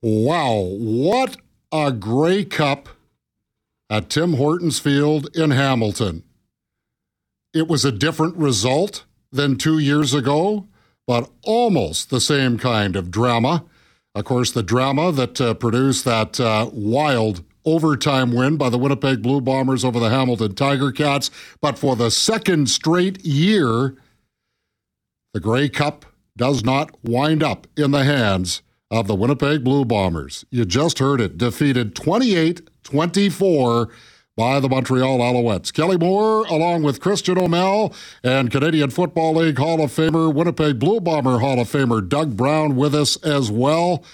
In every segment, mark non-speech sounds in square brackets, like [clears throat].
Wow, what a Grey Cup at Tim Hortons Field in Hamilton. It was a different result than two years ago, but almost the same kind of drama. Of course, the drama that uh, produced that uh, wild overtime win by the Winnipeg Blue Bombers over the Hamilton Tiger Cats. But for the second straight year, the Grey Cup does not wind up in the hands of the Winnipeg Blue Bombers. You just heard it, defeated 28 24 by the Montreal Alouettes. Kelly Moore, along with Christian O'Mel and Canadian Football League Hall of Famer, Winnipeg Blue Bomber Hall of Famer Doug Brown with us as well.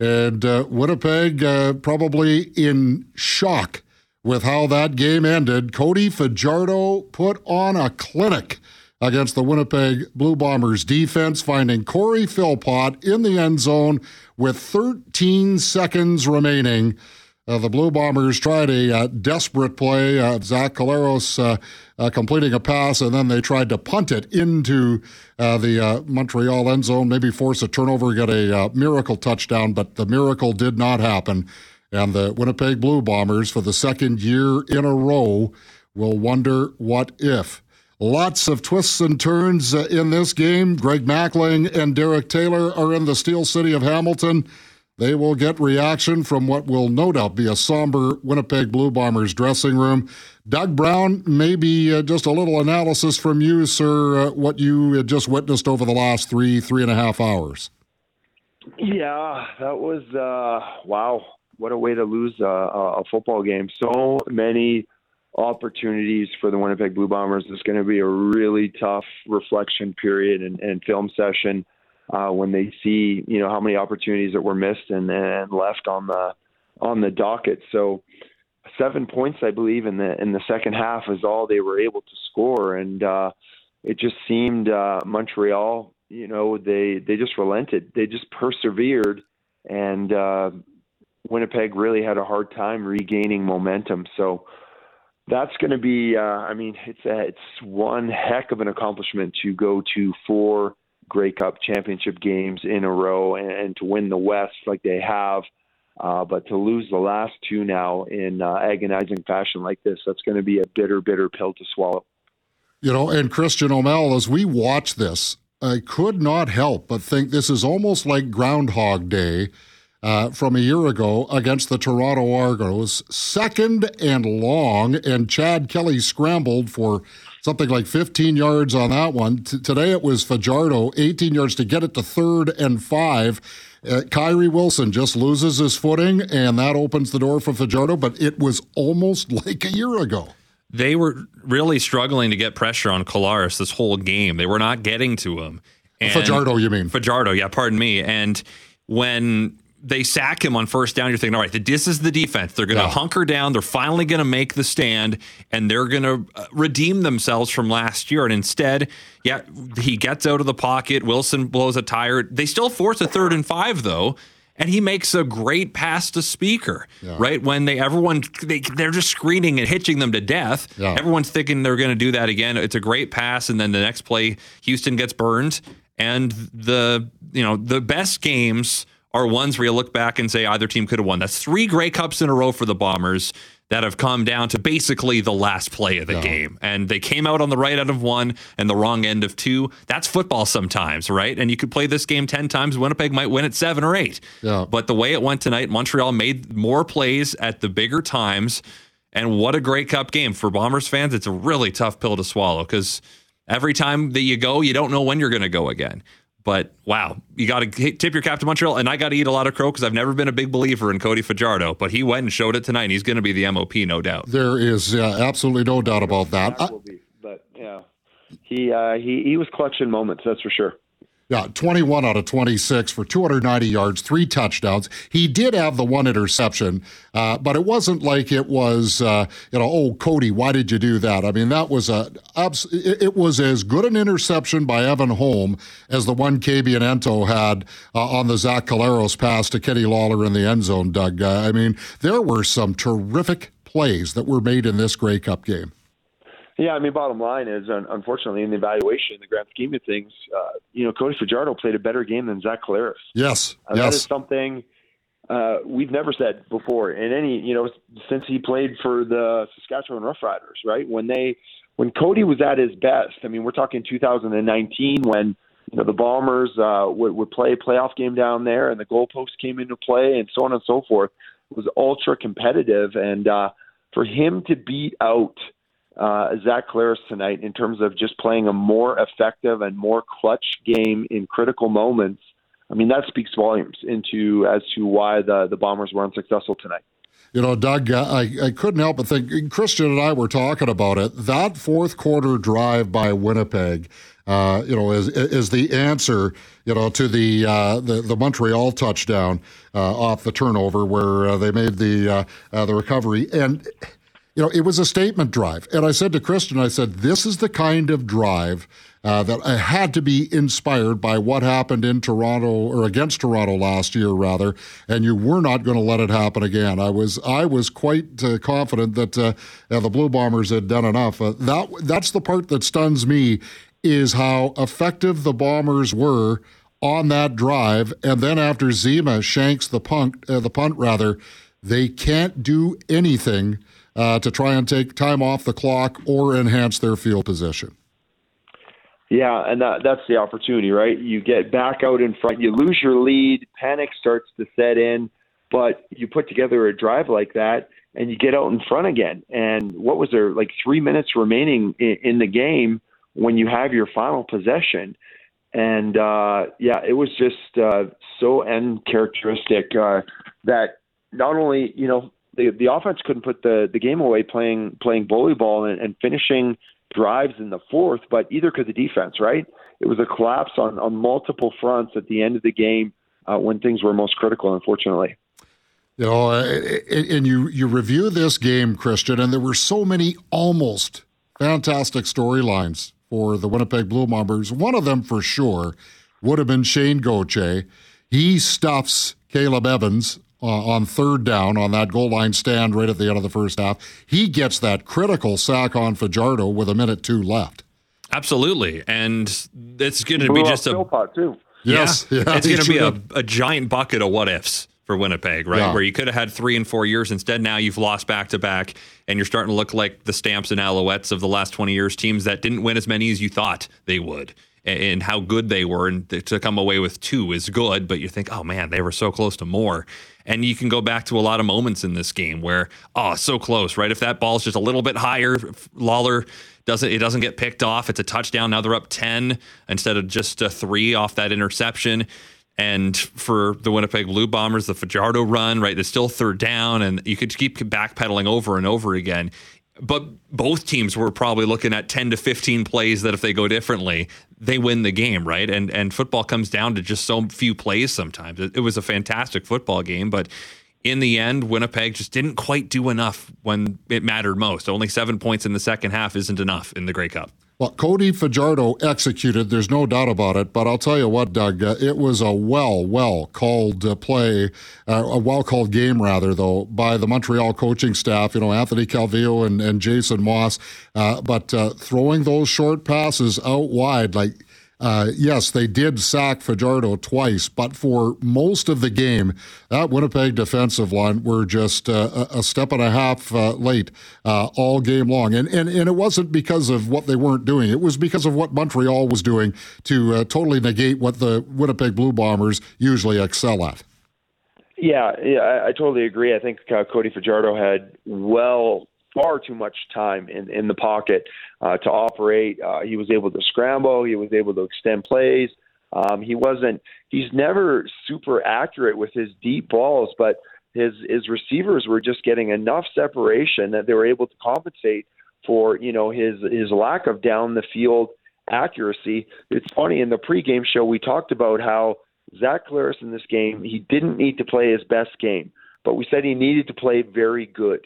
And uh, Winnipeg uh, probably in shock with how that game ended. Cody Fajardo put on a clinic against the Winnipeg Blue Bombers defense, finding Corey Philpot in the end zone with 13 seconds remaining. Uh, the Blue Bombers tried a uh, desperate play. Uh, Zach Collaros uh, uh, completing a pass, and then they tried to punt it into uh, the Montreal end zone, maybe force a turnover, get a miracle touchdown, but the miracle did not happen. And the Winnipeg Blue Bombers, for the second year in a row, will wonder what if. Lots of twists and turns in this game. Greg Mackling and Derek Taylor are in the Steel City of Hamilton. They will get reaction from what will no doubt be a somber Winnipeg Blue Bombers dressing room. Doug Brown, maybe uh, just a little analysis from you, sir, uh, what you had just witnessed over the last three, three and a half hours. Yeah, that was, uh, wow, what a way to lose a, a football game. So many opportunities for the Winnipeg Blue Bombers. It's going to be a really tough reflection period and, and film session uh, when they see you know how many opportunities that were missed and, and left on the on the docket. So seven points, I believe, in the in the second half is all they were able to score, and uh, it just seemed uh, Montreal. You know, they they just relented. They just persevered, and uh, Winnipeg really had a hard time regaining momentum. So that's going to be. Uh, I mean, it's a, it's one heck of an accomplishment to go to four Grey Cup championship games in a row and, and to win the West like they have. Uh, but to lose the last two now in uh, agonizing fashion like this, that's going to be a bitter, bitter pill to swallow. You know, and Christian O'Mel, as we watch this, I could not help but think this is almost like Groundhog Day uh, from a year ago against the Toronto Argos. Second and long, and Chad Kelly scrambled for something like 15 yards on that one. T- today it was Fajardo, 18 yards to get it to third and five. Uh, Kyrie Wilson just loses his footing, and that opens the door for Fajardo, but it was almost [laughs] like a year ago. They were really struggling to get pressure on Collaros this whole game. They were not getting to him. And Fajardo, you mean? Fajardo, yeah, pardon me. And when they sack him on first down, you're thinking, all right, this is the defense. They're going to yeah. hunker down. They're finally going to make the stand, and they're going to uh, redeem themselves from last year. And instead, yeah, he gets out of the pocket. Wilson blows a tire. They still force a third and five, though. And he makes a great pass to Spieker, yeah. right? When they everyone they they're just screening and hitching them to death. Yeah. Everyone's thinking they're going to do that again. It's a great pass, and then the next play, Houston gets burned, and the you know the best games are ones where you look back and say either team could have won. That's three Grey Cups in a row for the Bombers that have come down to basically the last play of the game. And they came out on the right end of one and the wrong end of two. That's football sometimes, right? And you could play this game 10 times. Winnipeg might win at seven or eight. But the way it went tonight, Montreal made more plays at the bigger times. And what a Grey Cup game. For Bombers fans, it's a really tough pill to swallow because every time that you go, you don't know when you're going to go again. But wow, you got to tip your cap to Montreal, and I got to eat a lot of crow because I've never been a big believer in Cody Fajardo, but he went and showed it tonight. And he's going to be the MOP, no doubt. There is uh, absolutely no doubt about that. that be, but yeah, he uh, he he was clutching moments, that's for sure. Yeah, 21 out of 26 for 290 yards, three touchdowns. He did have the one interception, uh, but it wasn't like it was, uh, you know, oh, Cody, why did you do that? I mean, that was a, it was as good an interception by Evan Holm as the one Kabion Ento had uh, on the Zach Collaros pass to Kenny Lawler in the end zone, Doug. Uh, I mean, there were some terrific plays that were made in this Grey Cup game. Yeah, I mean, bottom line is, unfortunately, in the evaluation, in the grand scheme of things, uh, you know, Cody Fajardo played a better game than Zach Collaros. Yes, uh, yes. That is something uh, we've never said before in any, you know, since he played for the Saskatchewan Roughriders, right? When they, when Cody was at his best, I mean, we're talking 2019 when you know the Bombers uh, would, would play a playoff game down there, and the goalpost came into play, and so on and so forth. It was ultra competitive, and uh, for him to beat out uh, Zach Collaros tonight in terms of just playing a more effective and more clutch game in critical moments I mean, that speaks volumes into as to why the the Bombers were unsuccessful tonight. You know, Doug, I, I couldn't help but think, Christian and I were talking about it. That fourth quarter drive by Winnipeg, uh, you know, is is the answer, you know, to the uh, the, the Montreal touchdown uh, off the turnover where uh, they made the uh, uh, the recovery. And, you know, it was a statement drive. And I said to Christian, I said, this is the kind of drive – uh, that I had to be inspired by what happened in Toronto or against Toronto last year, rather, and you were not going to let it happen again. I was I was quite uh, confident that uh, the Blue Bombers had done enough. Uh, that that's the part that stuns me is how effective the Bombers were on that drive, and then after Zema shanks the punt, uh, the punt rather, they can't do anything. Uh, to try and take time off the clock or enhance their field position. Yeah, and that, that's the opportunity, right? You get back out in front, you lose your lead, panic starts to set in, but you put together a drive like that and you get out in front again. And what was there, like three minutes remaining in, in the game when you have your final possession? And uh, yeah, it was just uh, so uncharacteristic uh, that not only, you know, the, the offense couldn't put the, the game away playing playing bully ball and, and finishing drives in the fourth, but either because of defense, right? It was a collapse on, on multiple fronts at the end of the game uh, when things were most critical, unfortunately. You know, uh, and you you review this game, Christian, and there were so many almost fantastic storylines for the Winnipeg Blue Bombers. One of them, for sure, would have been Shane Gauthier. He stuffs Caleb Evans uh, on third down on that goal line stand right at the end of the first half. He gets that critical sack on Fajardo with a minute two left. Absolutely, and it's going to be just a pot too. Yes, yeah, yeah it's going to be a, a, giant bucket of what ifs for Winnipeg, right? Yeah. Where you could have had three and four years instead. Now you've lost back to back, and you're starting to look like the Stamps and Alouettes of the last 20 years, teams that didn't win as many as you thought they would and how good they were. And to come away with two is good, but you think, oh man, they were so close to more. And you can go back to a lot of moments in this game where, oh, so close, right? If that ball's just a little bit higher, Lawler doesn't it doesn't get picked off. It's a touchdown. Now they're up ten instead of just a three off that interception. And for the Winnipeg Blue Bombers, the Fajardo run, right? It's still third down, and you could keep backpedaling over and over again but both teams were probably looking at 10 to 15 plays that if they go differently they win the game right? And and football comes down to just so few plays sometimes. It, it, was a fantastic football game but in the end winnipeg just didn't quite do enough when it mattered most. Only seven points in the second half isn't enough in the grey cup well, Cody Fajardo executed. There's no doubt about it. But I'll tell you what, Doug, uh, it was a well, well called uh, play, uh, a well called game, rather, though, by the Montreal coaching staff. You know, Anthony Calvillo and, and Jason Maas. Uh, but uh, throwing those short passes out wide, like uh, yes, they did sack Fajardo twice, but for most of the game, that Winnipeg defensive line were just uh, a step and a half uh, late uh, all game long. And, and, and it wasn't because of what they weren't doing, it was because of what Montreal was doing to uh, totally negate what the Winnipeg Blue Bombers usually excel at. Yeah, yeah, I, I totally agree. I think Cody Fajardo had well far too much time in, in the pocket uh, to operate. Uh, he was able to scramble. He was able to extend plays. Um, he wasn't. He's never super accurate with his deep balls, but his his receivers were just getting enough separation that they were able to compensate for you know his his lack of down the field accuracy. It's funny in the pregame show we talked about how Zach Collaros in this game he didn't need to play his best game, but we said he needed to play very good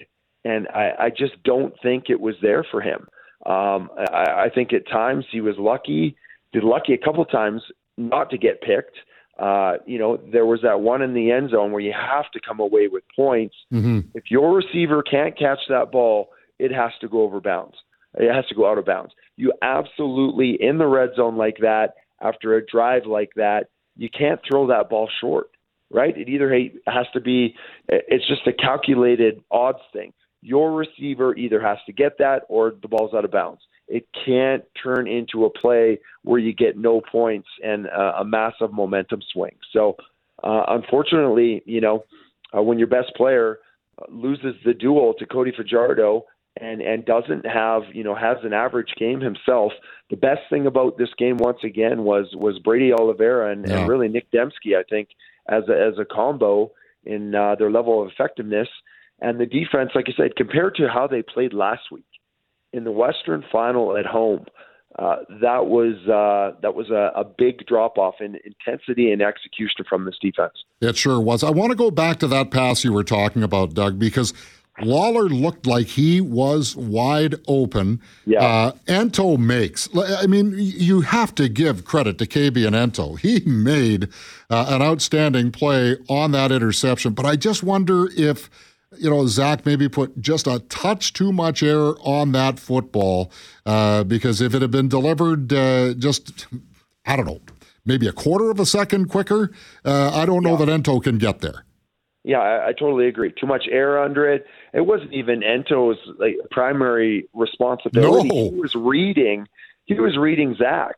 and I, I just don't think it was there for him. Um, I, I think at times he was lucky, did lucky a couple times not to get picked. Uh, you know, there was that one in the end zone where you have to come away with points. Mm-hmm. If your receiver can't catch that ball, it has to go over bounds. It has to go out of bounds. You absolutely in the red zone like that after a drive like that, you can't throw that ball short right? It either has to be, it's just a calculated odds thing. Your receiver either has to get that or the ball's out of bounds. It can't turn into a play where you get no points and uh, a massive momentum swing. So, uh, unfortunately, you know, uh, when your best player loses the duel to Cody Fajardo and and doesn't have you know has an average game himself. The best thing about this game once again was was Brady Oliveira and, yeah. and really Nic Demski. I think as a, as a combo in uh, their level of effectiveness and the defense. Like I said, compared to how they played last week in the Western Final at home. Uh, that was uh, that was a, a big drop off in intensity and execution from this defense. It sure was. I want to go back to that pass you were talking about, Doug, because Lawler looked like he was wide open. Yeah. Uh, Ento makes. I mean, you have to give credit to Kabion Ento. He made uh, an outstanding play on that interception. But I just wonder if, you know, Zach maybe put just a touch too much air on that football uh, because if it had been delivered uh, just, I don't know, maybe a quarter of a second quicker, uh, I don't know yeah. that Ento can get there. Yeah, I, I totally agree. Too much air under it. It wasn't even Ento's like primary responsibility. No. He was reading. He was reading Zach,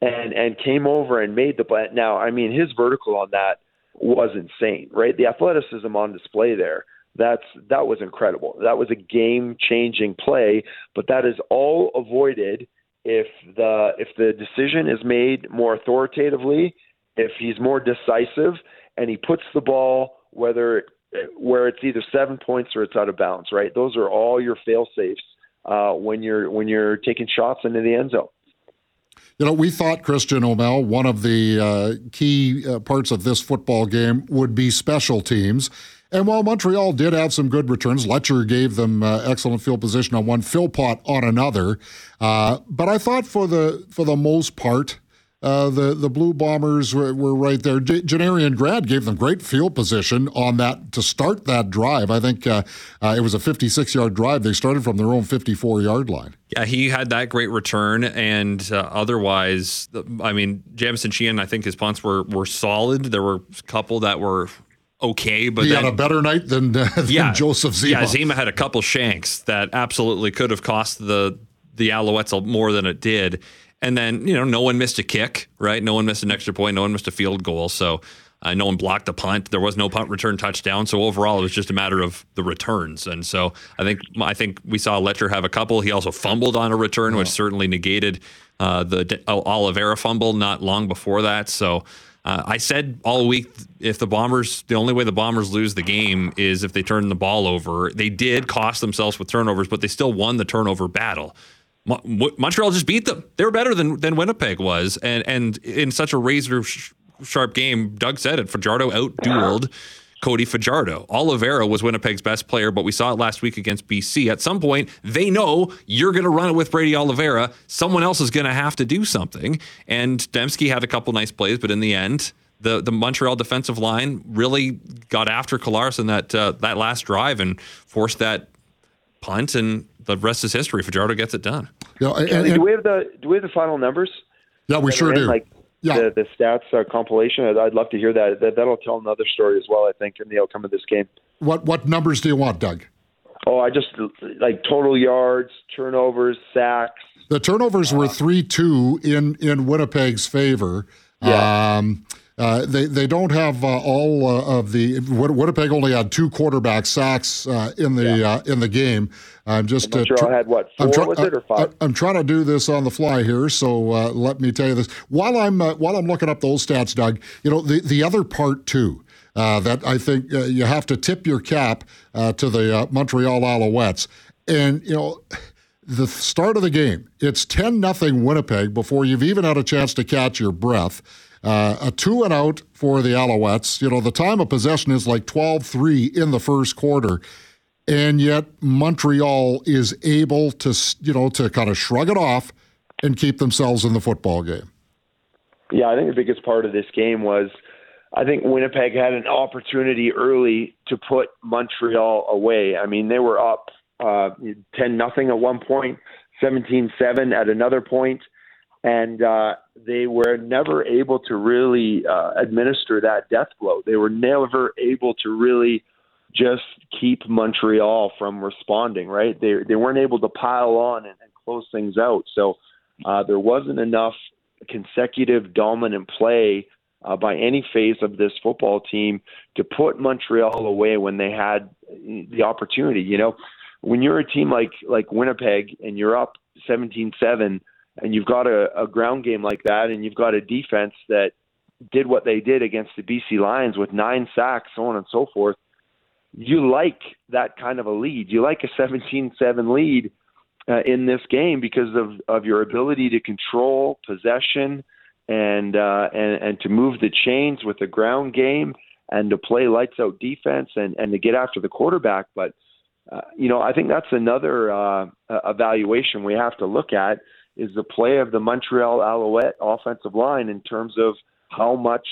and and came over and made the. But now, I mean, his vertical on that was insane, right? The athleticism on display there. That's that was incredible. That was a game changing play, but that is all avoided if the if the decision is made more authoritatively, if he's more decisive, and he puts the ball whether where it's either seven points or it's out of bounds, right? Those are all your fail safes uh, when you're when you're taking shots into the end zone. You know, we thought Christian O'Mel, one of the uh, key uh, parts of this football game would be special teams. And while Montreal did have some good returns, Letcher gave them uh, excellent field position on one, Philpot on another. Uh, but I thought for the for the most part, uh, the the Blue Bombers were, were right there. J- Janarion Grant gave them great field position on that to start that drive. I think uh, uh, it was a 56 yard drive. They started from their own 54 yard line. Yeah, he had that great return, and uh, otherwise, I mean, Jamieson Sheahan, I think his punts were were solid. There were a couple that were okay, but he had a better night than, uh, [laughs] than yeah, Joseph Zema. Yeah, Zema had a couple shanks that absolutely could have cost the the Alouettes more than it did. And then, you know, no one missed a kick, right? No one missed an extra point. No one missed a field goal. So uh, no one blocked a punt. There was no punt return touchdown. So overall, it was just a matter of the returns. And so I think I think we saw Letcher have a couple. He also fumbled on a return, which certainly negated uh, the Oliveira fumble not long before that. So. Uh, I said all week if the Bombers, the only way the Bombers lose the game is if they turn the ball over. They did cost themselves with turnovers, but they still won the turnover battle. Montreal just beat them. They were better than than Winnipeg was, and and in such a razor sharp game, Doug said it. Fajardo outdueled Cody Fajardo. Oliveira was Winnipeg's best player, but we saw it last week against BC. At some point, they know you're going to run it with Brady Oliveira. Someone else is going to have to do something. And Demski had a couple nice plays, but in the end, the the Montreal defensive line really got after Collaros in that uh, that last drive and forced that punt, and the rest is history. Fajardo gets it done. Yeah, and, and, do we have the do we have the final numbers? Yeah, we sure do. Like yeah. the, the stats uh, compilation. I'd, I'd, love to hear that. that. That'll tell another story as well. I think in the outcome of this game. What what numbers do you want, Doug? Oh, I just like total yards, turnovers, sacks. The turnovers uh, were three two in in Winnipeg's favor. Yeah. Um, uh, they they don't have uh, all uh, of the Winnipeg only had two quarterback sacks uh, in the yeah. Uh, in the game. I'm just uh, tr- had what 4 I'm was it or five? I, am trying to do this on the fly here, so let me tell you this while I'm while I'm looking up those stats, Doug. You know the the other part too. that I think you have to tip your cap to the Montreal Alouettes, and you know the start of the game. It's ten nothing Winnipeg before you've even had a chance to catch your breath. Uh, a two and out for the Alouettes. You know, the time of possession is like 12 3 in the first quarter. And yet Montreal is able to, you know, to kind of shrug it off and keep themselves in the football game. Yeah, I think the biggest part of this game was I think Winnipeg had an opportunity early to put Montreal away. I mean, they were up uh, 10 nothing at one point, 17 7 at another point and uh, they were never able to really uh, administer that death blow. They were never able to really just keep Montreal from responding. Right? They they weren't able to pile on and, and close things out. So uh, there wasn't enough consecutive dominant play uh, by any phase of this football team to put Montreal away when they had the opportunity. You know, when you're a team like like Winnipeg and you're up 17-7 and you've got a, a ground game like that and you've got a defense that did what they did against the BC Lions with nine sacks, so on and so forth, you like that kind of a lead. You like a 17-7 lead uh, in this game because of of your ability to control possession and uh, and and to move the chains with the ground game and to play lights out defense and and to get after the quarterback. But uh, you know, I think that's another uh, evaluation we have to look at is the play of the Montreal Alouette offensive line in terms of how much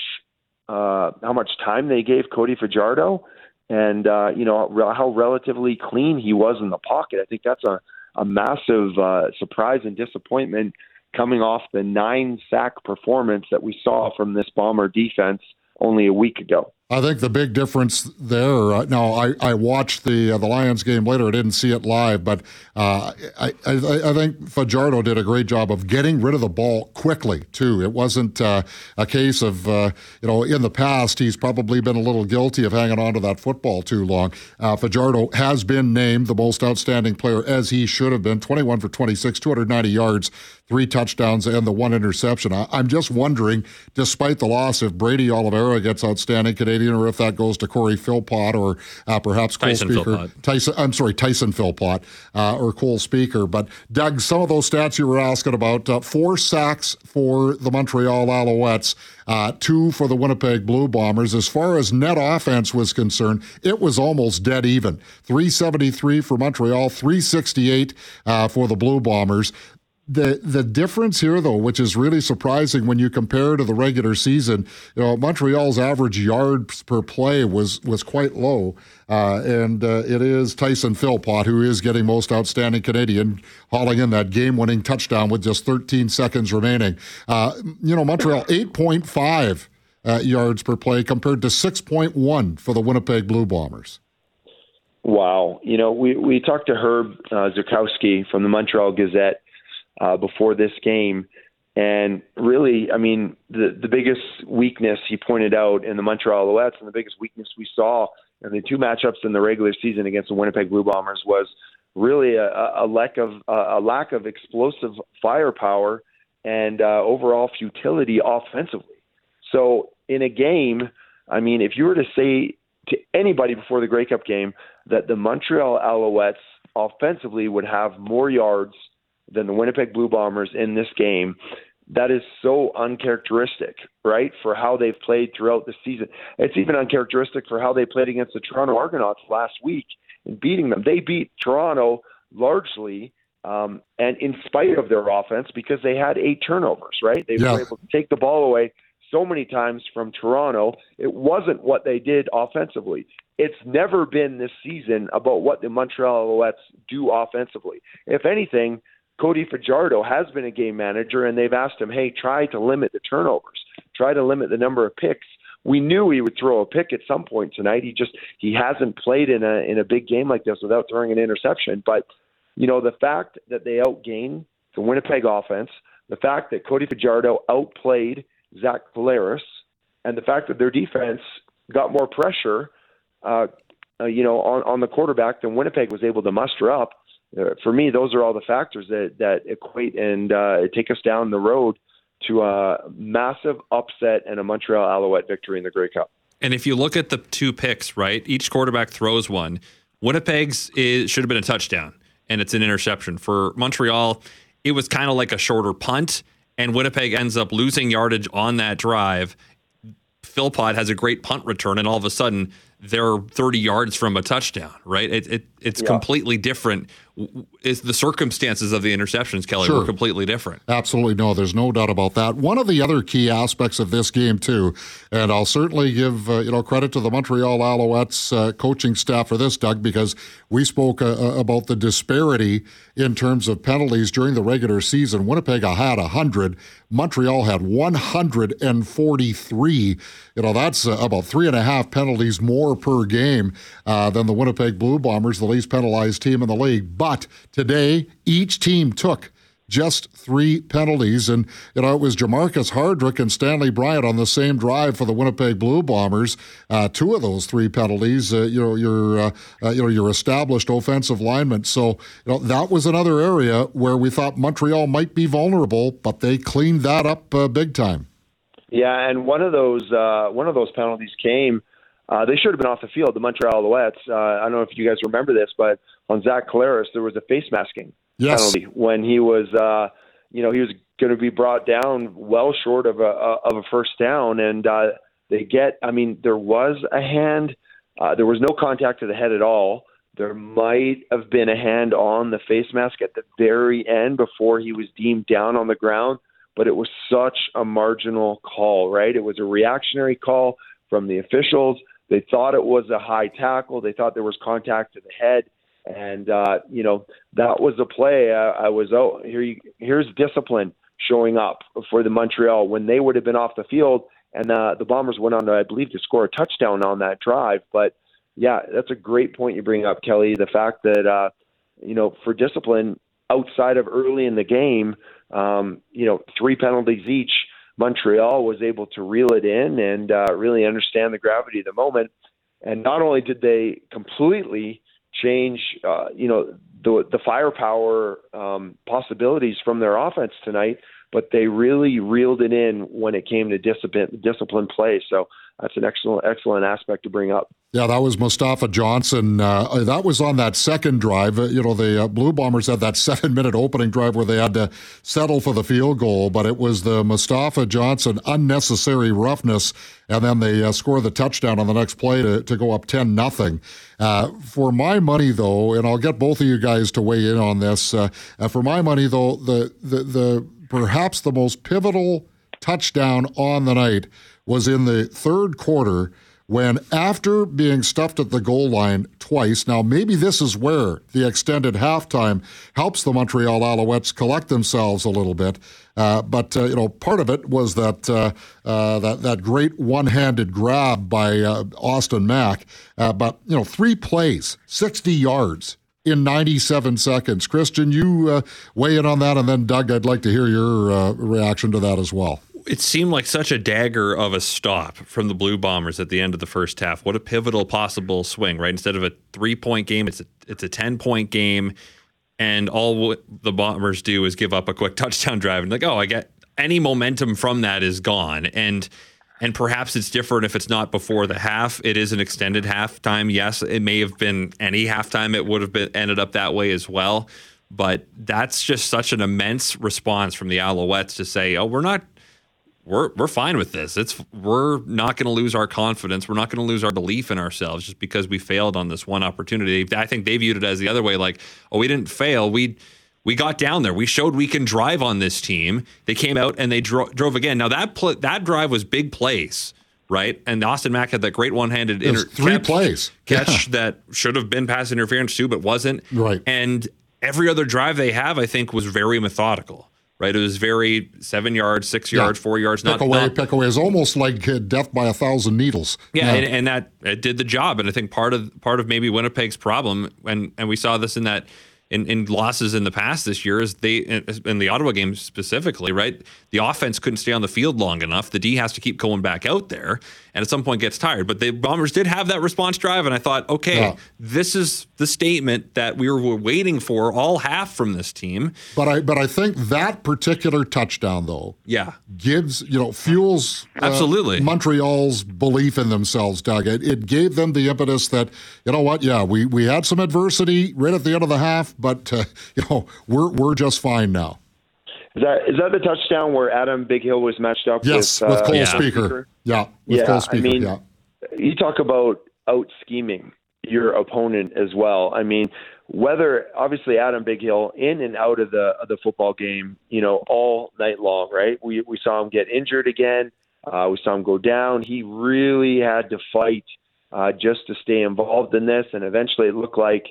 uh, how much time they gave Cody Fajardo and uh, you know how relatively clean he was in the pocket. I think that's a a massive uh, surprise and disappointment coming off the nine sack performance that we saw from this Bomber defense only a week ago. I think the big difference there. Uh, now, I, I watched the uh, the Lions game later. I didn't see it live, but uh, I, I, I think Fajardo did a great job of getting rid of the ball quickly too. It wasn't uh, a case of uh, you know in the past he's probably been a little guilty of hanging on to that football too long. Uh, Fajardo has been named the most outstanding player as he should have been. Twenty one for twenty six, two hundred ninety yards, three touchdowns, and the one interception. I, am just wondering, despite the loss, if Brady Oliveira gets outstanding Canadian or if that goes to Corey Philpot or uh, perhaps Cole Tyson Spieker. Philpot. Tyson, I'm sorry, Tyson Philpot uh, or Cole Spieker. But Doug, some of those stats you were asking about: uh, four sacks for the Montreal Alouettes. Uh, two for the Winnipeg Blue Bombers. As far as net offense was concerned, it was almost dead even. 373 for Montreal, 368 uh, for the Blue Bombers. The the difference here, though, which is really surprising when you compare to the regular season, you know, Montreal's average yards per play was was quite low, uh, and uh, it is Tyson Philpot who is getting most outstanding Canadian, hauling in that game-winning touchdown with just 13 seconds remaining. Uh, you know, Montreal 8.5 uh, yards per play compared to 6.1 for the Winnipeg Blue Bombers. Wow, you know, we we talked to Herb uh, Zurkowsky from the Montreal Gazette uh, before this game. And really, I mean, the the biggest weakness he pointed out in the Montreal Alouettes, and the biggest weakness we saw in the two matchups in the regular season against the Winnipeg Blue Bombers was really a, a lack of a lack of explosive firepower and uh, overall futility offensively. So in a game, I mean, if you were to say to anybody before the Grey Cup game that the Montreal Alouettes offensively would have more yards than the Winnipeg Blue Bombers in this game. That is so uncharacteristic, right, for how they've played throughout the season. It's even uncharacteristic for how they played against the Toronto Argonauts last week in beating them. They beat Toronto largely um, and in spite of their offense because they had eight turnovers, right? They yeah. were able to take the ball away so many times from Toronto. It wasn't what they did offensively. It's never been this season about what the Montreal Alouettes do offensively. If anything, Cody Fajardo has been a game manager, and they've asked him, hey, try to limit the turnovers, try to limit the number of picks. We knew he would throw a pick at some point tonight. He just he hasn't played in a in a big game like this without throwing an interception. But you know the fact that they outgained the Winnipeg offense, the fact that Cody Fajardo outplayed Zach Collaros, and the fact that their defense got more pressure, uh, uh, you know, on on the quarterback than Winnipeg was able to muster up for me, those are all the factors that that equate and uh, take us down the road to a massive upset and a Montreal Alouette victory in the Grey Cup. And if you look at the two picks, right, each quarterback throws one. Winnipeg's is, should have been a touchdown, and it's an interception. For Montreal, it was kind of like a shorter punt, and Winnipeg ends up losing yardage on that drive. Philpot has a great punt return, and all of a sudden they're 30 yards from a touchdown, right? It, it it's yeah. completely different is the circumstances of the interceptions, Kelly, Sure. were completely different. Absolutely no, there's no doubt about that. One of the other key aspects of this game too, and I'll certainly give uh, you know credit to the Montreal Alouettes uh, coaching staff for this, Doug, because we spoke uh, uh, about the disparity in terms of penalties during the regular season. Winnipeg had hundred, Montreal had 143. You know that's uh, about three and a half penalties more per game uh, than the Winnipeg Blue Bombers, the least penalized team in the league. But today, each team took just three penalties. And, you know, it was Jamarcus Hardrick and Stanley Bryant on the same drive for the Winnipeg Blue Bombers. Uh, two of those three penalties, uh, you know, your, uh, uh, you know, your established offensive linemen. So, you know, that was another area where we thought Montreal might be vulnerable, but they cleaned that up uh, big time. Yeah, and one of those uh, one of those penalties came. They should have been off the field. The Montreal Alouettes. I don't know if you guys remember this, but on Zach Collaros, there was a face masking Yes. penalty when he was, uh, you know, he was going to be brought down well short of a of a first down, and uh, they get. I mean, there was a hand. Uh, there was no contact to the head at all. There might have been a hand on the face mask at the very end before he was deemed down on the ground, but it was such a marginal call, right? It was a reactionary call from the officials. They thought it was a high tackle. They thought there was contact to the head, and uh, you know that was a play. I, I was oh here you, here's discipline showing up for the Montreal when they would have been off the field, and uh, the Bombers went on to I believe to score a touchdown on that drive. But yeah, that's a great point you bring up, Kelly. The fact that uh, you know for discipline outside of early in the game, um, you know three penalties each. Montreal was able to reel it in and uh, really understand the gravity of the moment. And not only did they completely change, uh, you know, the the firepower um, possibilities from their offense tonight, but they really reeled it in when it came to discipline discipline play. So that's an excellent excellent aspect to bring up. Yeah, that was Mustafa Johnson. Uh, that was on that second drive. Uh, you know, the uh, Blue Bombers had that [laughs] seven minute opening drive where they had to settle for the field goal, but it was the Mustafa Johnson unnecessary roughness, and then they uh, score the touchdown on the next play to, to go up 10 nothing. Uh, for my money, though, and I'll get both of you guys to weigh in on this. For my money, though, the, the, the perhaps the most pivotal touchdown on the night was in the third quarter when, after being stuffed at the goal line twice, now maybe this is where the extended halftime helps the Montreal Alouettes collect themselves a little bit. Uh, but uh, you know, part of it was that uh, uh that that great one-handed grab by uh, Austin Mack. Uh, but you know, three plays, sixty yards in 97 seconds. Christian, you uh, weigh in on that, and then Doug, I'd like to hear your uh, reaction to that as well it seemed like such a dagger of a stop from the Blue Bombers at the end of the first half. What a pivotal possible swing, right? Instead of a three point game, it's a, it's a 10 point game. And all the Bombers do is give up a quick [laughs] touchdown drive. And like, oh, I get any momentum from that is gone. And and perhaps it's different if it's not before the half. It is an extended halftime. Yes, it may have been any halftime. It would have been ended up that way as well. But that's just such an immense response from the Alouettes to say, "Oh, we're not we're we're fine with this. It's we're not going to lose our confidence. We're not going to lose our belief in ourselves just because we failed on this one opportunity. I think they viewed it as the other way, like, oh, we didn't fail. We we got down there. We showed we can drive on this team. They came out and they dro- drove again. Now that pl- that drive was big plays, right? And Austin Mack had that great one-handed inter- three catch, plays catch yeah. that should have been pass interference too, but wasn't. Right. And every other drive they have, I think, was very methodical right? It was very seven yards, six yards, four yards. Pick not away, not, pick away. It's almost like uh, death by a thousand needles. Yeah, yeah. And, and, that it did the job. And I think part of part of maybe Winnipeg's problem, and and we saw this in that in, in losses in the past this year is they in the Ottawa game specifically, right? The offense couldn't stay on the field long enough. The D has to keep going back out there, and at some point gets tired. But the Bombers did have that response drive, and I thought, okay, yeah. this is the statement that we were waiting for all half from this team. But I but I think that particular touchdown though, yeah, gives you know fuels uh, absolutely Montreal's belief in themselves, Doug. It, it gave them the impetus that you know what, yeah, we we had some adversity right at the end of the half but uh, [laughs] you know we're we're just fine now. Is that is that the touchdown where Adam Bighill was matched up? Yes, with, with uh, Cole yeah. Spieker. Yeah, with yeah, Cole Spieker. I mean, yeah. you talk about out scheming your opponent as well. I mean, whether obviously Adam Bighill in and out of the of the football game, you know, all night long, right? We we saw him get injured again. Uh, we saw him go down. He really had to fight uh, just to stay involved in this, and eventually it looked like.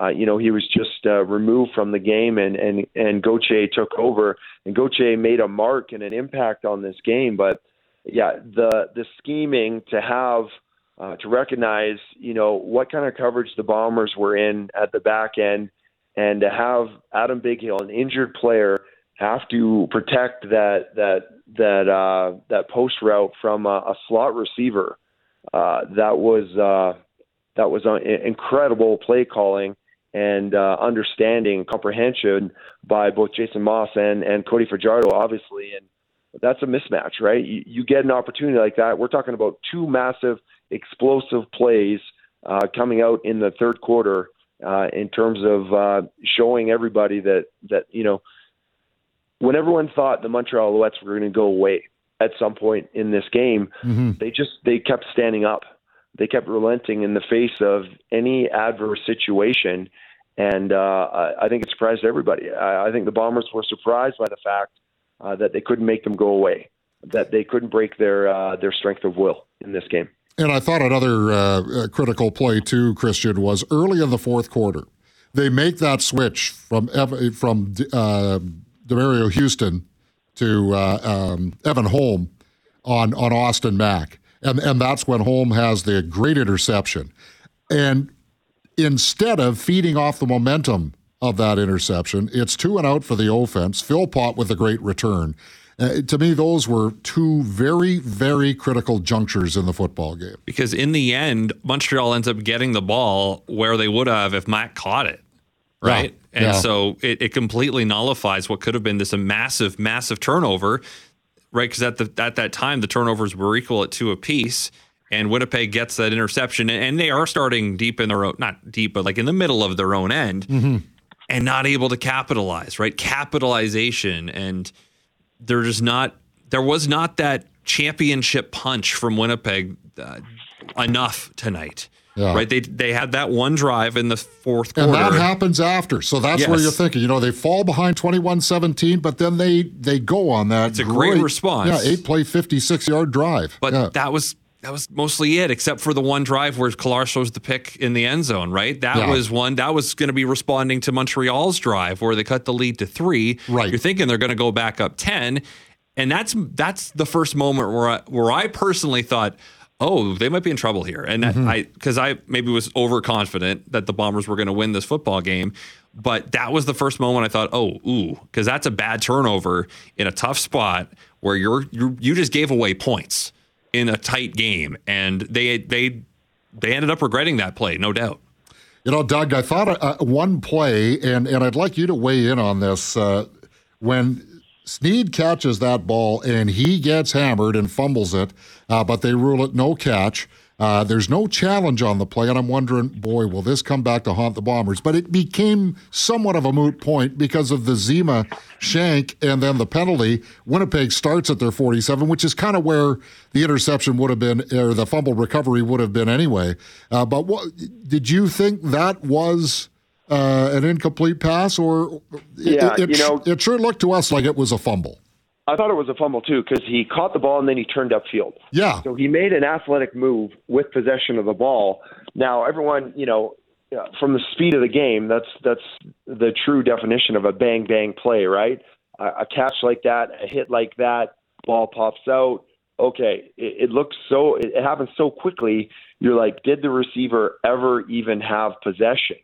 Uh, you know, he was just uh, removed from the game, and and and Gauthier took over, and Gauthier made a mark and an impact on this game. But yeah, the the scheming to have uh, to recognize, you know, what kind of coverage the Bombers were in at the back end, and to have Adam Bighill, an injured player, have to protect that that that uh, that post route from a, a slot receiver. Uh, that was uh, that was uh, incredible play calling and uh, understanding, comprehension by both Jason Maas and and Cody Fajardo, obviously, and that's a mismatch, right? You, you get an opportunity like that. We're talking about two massive explosive plays uh, coming out in the third quarter uh, in terms of uh, showing everybody that that you know when everyone thought the Montreal Alouettes were going to go away at some point in this game, mm-hmm. they just they kept standing up. They kept relenting in the face of any adverse situation, and uh, I think it surprised everybody. I, I think the Bombers were surprised by the fact uh, that they couldn't make them go away, that they couldn't break their uh, their strength of will in this game. And I thought another uh, critical play too, Christian, was early in the fourth quarter. They make that switch from from uh, Demerio Houston to uh, um, Evan Holm on on Austin Mack, and and that's when Holm has the great interception. And instead of feeding off the momentum of that interception, it's two and out for the offense. Philpot with a great return. Uh, to me, those were two very, very critical junctures in the football game. Because in the end, Montreal ends up getting the ball where they would have if Matt caught it. Right. Yeah. And yeah. so it, it, completely nullifies what could have been this a massive, massive turnover. Right. Because at, the, at that time, the turnovers were equal at two apiece. And Winnipeg gets that interception. And they are starting deep in their own, not deep, but like in the middle of their own end mm-hmm. and not able to capitalize. Right. Capitalization and they're just not there was not that championship punch from Winnipeg uh, enough tonight. Yeah. Right, they they had that one drive in the fourth quarter, and that happens after. So that's yes. where you're thinking. You know, they fall behind 21-17, but then they they go on that. It's a great, great response. Yeah, eight play, fifty six yard drive. But yeah. that was that was mostly it, except for the one drive where Kolar throws the pick in the end zone, right? That yeah. was one that was going to be responding to Montreal's drive where they cut the lead to three. Right. You're thinking they're going to go back up 10. And that's that's the first moment where I, where I personally thought, oh, they might be in trouble here. And mm-hmm. I because I maybe was overconfident that the Bombers were going to win this football game. But that was the first moment I thought, oh, ooh, because that's a bad turnover in a tough spot where you're you you just gave away points in a tight game, and they they they ended up regretting that play, no doubt. You know, Doug, I thought uh, one play, and and I'd like you to weigh in on this. Uh, when Sneed catches that ball and he gets hammered and fumbles it, uh, but they rule it no catch. Uh, there's no challenge on the play, and I'm wondering, boy, will this come back to haunt the Bombers? But it became somewhat of a moot point because of the Zema shank and then the penalty. Winnipeg starts at their 47, which is kind of where the interception would have been, or the fumble recovery would have been anyway. Uh, but what, did you think that was? Uh, an incomplete pass, or yeah, it, it, you know, it sure looked to us like it was a fumble. I thought it was a fumble too because he caught the ball and then he turned upfield. Yeah. So he made an athletic move with possession of the ball. Now everyone, you know, from the speed of the game, that's that's the true definition of a bang bang play, right? A, a catch like that, a hit like that, ball pops out. Okay, it, it looks so. It, it happens so quickly. You're like, did the receiver ever even have possession?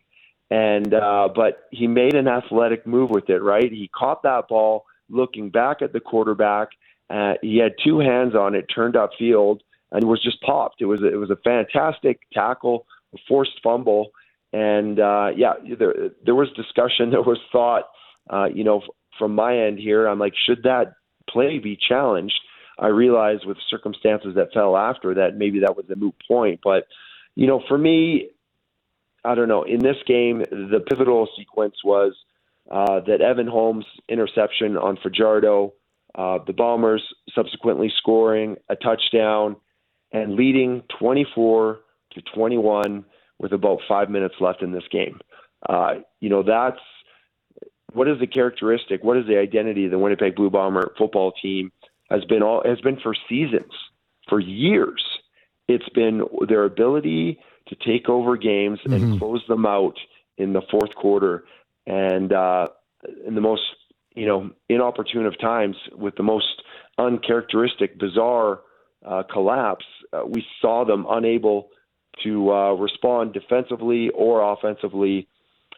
And uh, but he made an athletic move with it, right? He caught that ball looking back at the quarterback. Uh, he had two hands on it, turned upfield, and was just popped. It was it was a fantastic tackle, a forced fumble, and uh, yeah, there there was discussion, [laughs] there was thought. Uh, you know, from my end here, I'm like, should that play be challenged? I realized with circumstances that fell after that, maybe that was a moot point. But you know, for me, I don't know. In this game, the pivotal sequence was uh, that Evan Holm's interception on Fajardo, uh, the Bombers subsequently scoring a touchdown and leading 24 to 21 with about five minutes left in this game. Uh, you know, that's what is the characteristic? What is the identity of the Winnipeg Blue Bomber football team? Has been all has been for seasons, for years. It's been their ability to take over games mm-hmm. and close them out in the fourth quarter, and uh, in the most you know inopportune of times with the most uncharacteristic, bizarre uh, collapse. Uh, we saw them unable to uh, respond defensively or offensively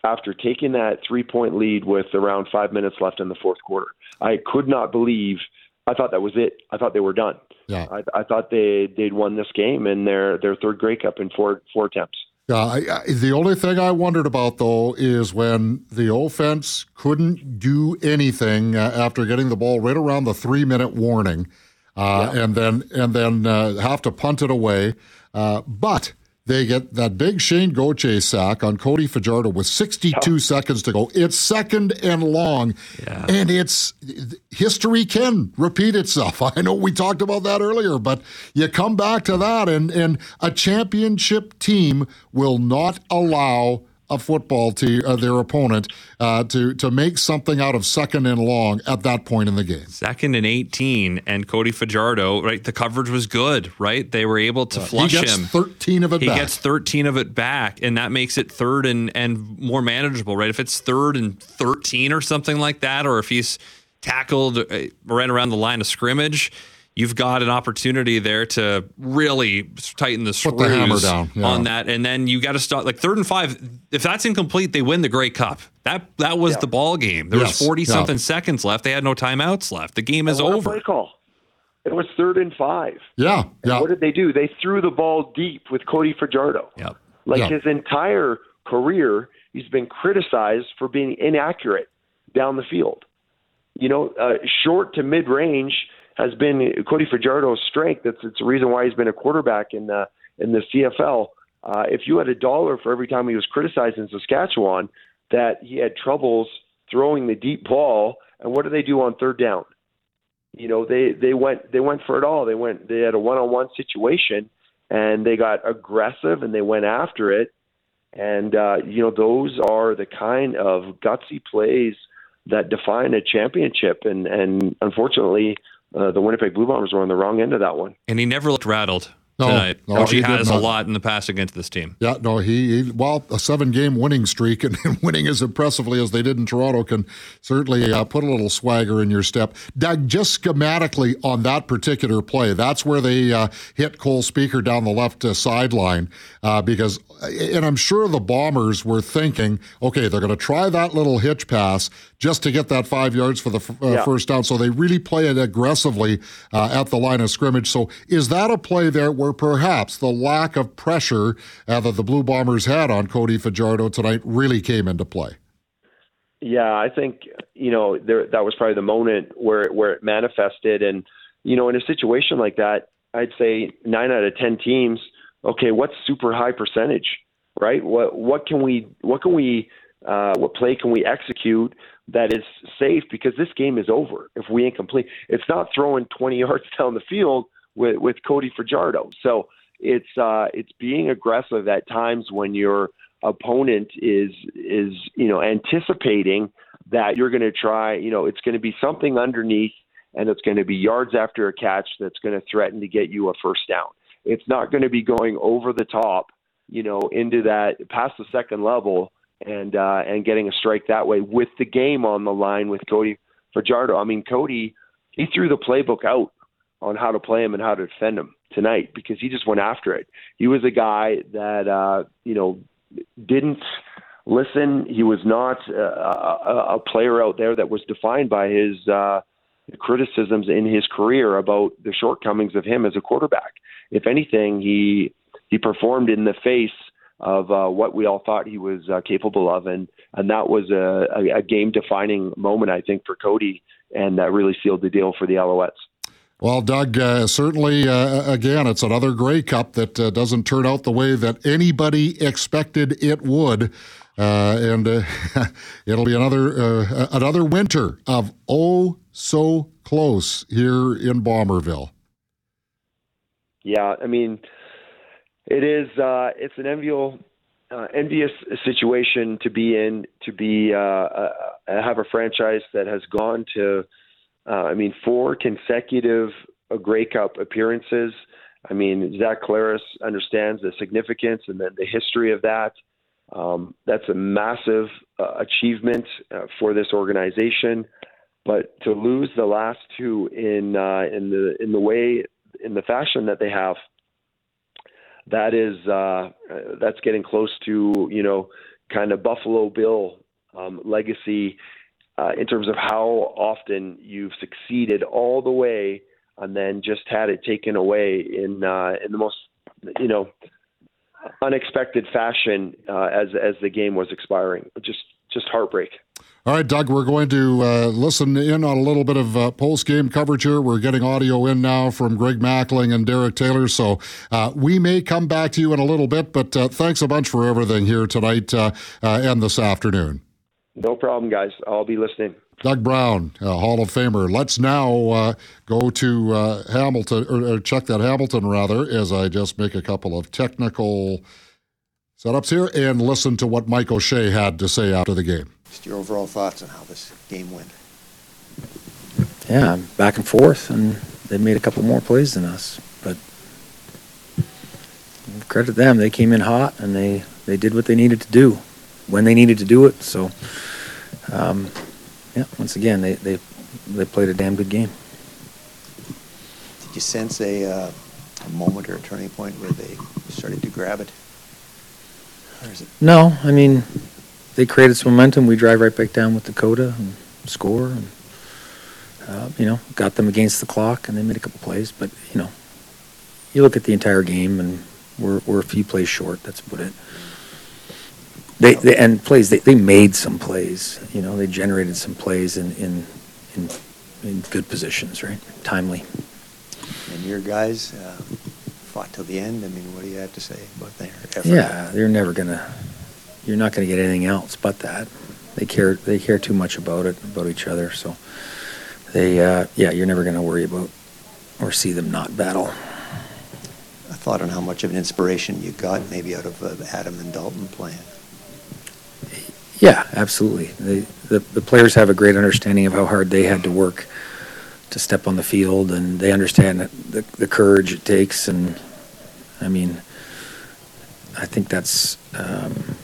after taking that three point lead with around five minutes left in the fourth quarter. I could not believe. I thought that was it. I thought they were done. Yeah. I, I thought they they'd won this game in their their third Grey Cup in four four attempts. Yeah, I, I, the only thing I wondered about though is when the offense couldn't do anything uh, after getting the ball right around the three minute warning, uh, yeah. and then and then uh, have to punt it away. Uh, but they get that big Shane Gauthier sack on Cody Fajardo with 62 oh. seconds to go. It's second and long, yeah. and it's history can repeat itself. [laughs] I know we talked about that earlier, but you come back to that, and and a championship team will not allow a football to uh, their opponent, uh, to to make something out of second and long at that point in the game. Second and eighteen, and Cody Fajardo, right? The coverage was good, right? They were able to uh, flush he gets him. Thirteen of it. He back. gets thirteen of it back, and that makes it third and and more manageable, right? If it's third and thirteen or something like that, or if he's tackled uh, right around the line of scrimmage you've got an opportunity there to really tighten the screws the hammer down, yeah. on that. And then you got to start like third and five. If that's incomplete, they win the Grey Cup. That that was yeah. the ball game. There yes. was forty something yeah. seconds left. They had no timeouts left. The game is over. Play call. It was third and five. Yeah, yeah. what did they do? They threw the ball deep with Cody Fajardo. Yep. Like yep. his entire career, he's been criticized for being inaccurate down the field. You know, uh, short to mid range has been Cody Fajardo's strength. That's it's the reason why he's been a quarterback in the in the CFL. Uh, if you had a dollar for every time he was criticized in Saskatchewan that he had troubles throwing the deep ball, and what do they do on third down? You know, they they went they went for it all. They went they had a one on one situation, and they got aggressive and they went after it. And uh, you know, those are the kind of gutsy plays that define a championship. And and unfortunately, uh, the Winnipeg Blue Bombers were on the wrong end of that one. And he never looked rattled no, tonight, no, which he, he has a lot in the past against this team. Yeah, no, he, he well, a seven game winning streak and, and, [laughs] winning as impressively as they did in Toronto can certainly uh, put a little swagger in your step. Doug, just schematically on that particular play, that's where they uh, hit Cole Spieker down the left uh, sideline uh, because, and I'm sure the Bombers were thinking, okay, they're going to try that little hitch pass just to get that five yards for the f- uh, yeah. first down. So they really play it aggressively uh, at the line of scrimmage. So is that a play there where perhaps the lack of pressure uh, that the Blue Bombers had on Cody Fajardo tonight really came into play? Yeah, I think you know there, that was probably the moment where where it manifested, and you know in a situation like that, I'd say nine out of ten teams. Okay, what's super high percentage, right? What what can we what can we uh, what play can we execute that is safe because this game is over if we incomplete. It's not throwing 20 [laughs] yards down the field with with Cody Fajardo. So it's uh, it's being aggressive at times when your opponent is is you know anticipating that you're going to try. You know, it's going to be something underneath, and it's going to be yards after a catch that's going to threaten to get you a first down. It's not going to be going over the top, you know, into that past the second level and uh, and getting a strike that way with the game on the line with Cody Fajardo. I mean, Cody he threw the playbook out on how to play him and how to defend him tonight because he just went after it. He was a guy that uh, you know didn't listen. He was not uh, a, a player out there that was defined by his uh, criticisms in his career about the shortcomings of him as a quarterback. If anything, he he performed in the face of uh, what we all thought he was uh, capable of, and and that was a, a, a game defining moment, I think, for Cody, and that really sealed the deal for the Alouettes. Well, Doug, uh, certainly, uh, again, it's another Grey Cup that uh, doesn't turn out the way that anybody expected it would. Uh, and uh, [laughs] it'll be another uh, another winter of oh so close here in Bomberville. Yeah, I mean, it is. it's an enviable uh, envious situation to be in to be uh, uh, have a franchise that has gone to uh, I mean four consecutive uh, Grey Cup appearances. I mean Zach Collaros understands the significance and then the history of that. Um, that's a massive uh, achievement uh, for this organization, but to lose the last two in uh, in the in the way in the fashion that they have that is uh, that's getting close to you know kind of Buffalo Bill um, legacy uh, in terms of how often you've succeeded all the way and then just had it taken away in uh, in the most you know unexpected fashion uh, as as the game was expiring. Just just heartbreak. All right, Doug, we're going to uh, listen in on a little bit of uh, post game coverage here. We're getting audio in now from Greg Mackling and Derek Taylor. So uh, we may come back to you in a little bit, but uh, thanks a bunch for everything here tonight uh, uh, and this afternoon. No problem, guys. I'll be listening. Doug Brown, Hall of Famer. Let's now uh, go to uh, Hamilton, or, or check that Hamilton rather, as I just make a couple of technical setups here and listen to what Mike O'Shea had to say after the game. Just your overall thoughts on how this game went. Yeah, back and forth, and they made a couple more plays than us. But credit them, they came in hot and they, they did what they needed to do when they needed to do it. So, um, yeah, once again, they, they they played a damn good game. Did you sense a, uh, a moment or a turning point where they started to grab it? No, I mean, they created some momentum. We drive right back down with Dakota and score, and uh, you know, got them against the clock, and they made a couple plays. But you know, you look at the entire game, and we're we're a few plays short. That's about it. They, they and plays. They, they made some plays. You know, they generated some plays in in in, in good positions, right? Timely. And your guys uh, fought till the end. I mean, what do you have to say about their effort? Yeah, they're never gonna you're not going to get anything else but that. They care they care too much about it about each other. So they uh, yeah, you're never going to worry about or see them not battle. A thought on how much of an inspiration you got maybe out of uh, Adam and Dalton playing. Yeah, absolutely. They, the the players have a great understanding of how hard they had to work to step on the field, and they understand the the courage it takes. And I mean, I think that's. Um,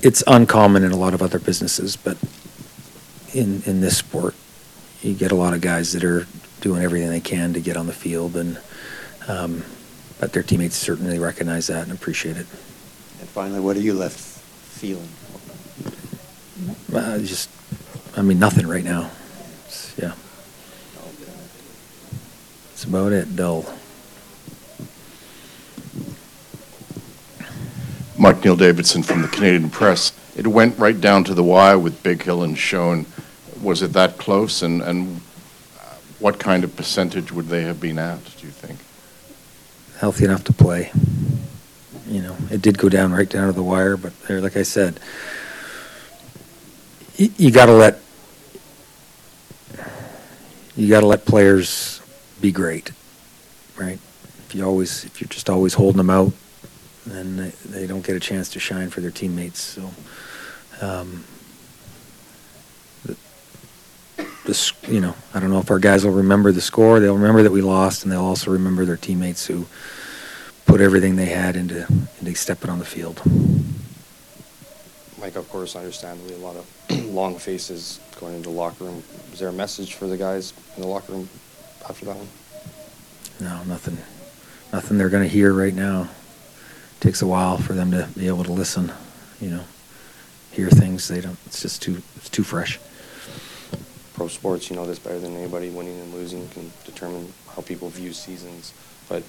it's uncommon in a lot of other businesses, but in in this sport, you get a lot of guys that are doing everything they can to get on the field, and um, but their teammates certainly recognize that and appreciate it. And finally, what are you left feeling? Uh, just, I mean, nothing right now. It's, yeah, that's about it. Dull. Mike Neil Davidson from the Canadian Press. It went right down to the wire with Bighill and Schoen. Was it that close? And, and what kind of percentage would they have been at, do you think? Healthy enough to play. You know, it did go down right down to the wire, but there, like I said, you, you got to let you got to let players be great, right? If you always if you're just always holding them out, then they, they don't get a chance to shine for their teammates. So, um, the, the, you know, I don't know if our guys will remember the score. They'll remember that we lost, and they'll also remember their teammates who put everything they had into into stepping on the field. Mike, of course, understandably, a lot of [clears throat] long faces going into the locker room. Is there a message for the guys in the locker room after that one? No, nothing. Nothing they're going to hear right now It takes a while for them to be able to listen, you know, hear things. They don't. It's just too. It's too fresh. Pro sports, you know this better than anybody. Winning and losing can determine how people view seasons. But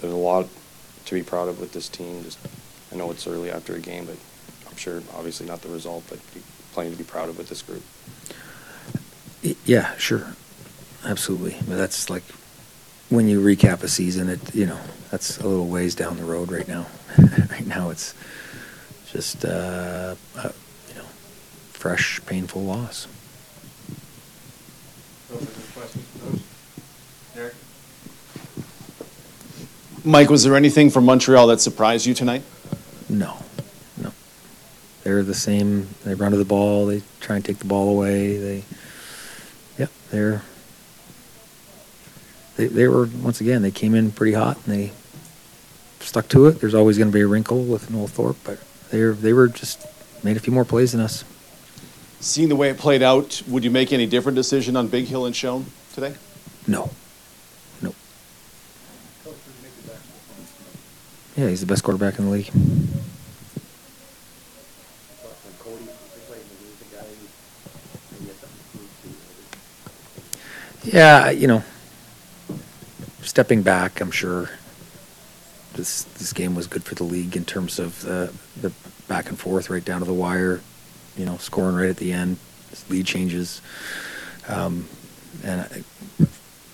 there's a lot to be proud of with this team. Just I know it's early after a game, but I'm sure obviously not the result, but plenty to be proud of with this group. Yeah, sure, absolutely. But that's like when you recap a season, it you know that's a little ways down the road right now. [laughs] right now, it's just uh, a, you know fresh, painful loss. Mike, was there anything from Montreal that surprised you tonight? No, no. They're the same. They run to the ball. They try and take the ball away. They, yep, they're. They, they were once again. They came in pretty hot and they stuck to it. There's always going to be a wrinkle with Noel Thorpe, but they they were just made a few more plays than us. Seeing the way it played out, would you make any different decision on Bighill and Schoen today? No. Yeah, he's the best quarterback in the league. Yeah, you know, stepping back, I'm sure this this game was good for the league in terms of the the back and forth right down to the wire, you know, scoring right at the end, lead changes, um, and I,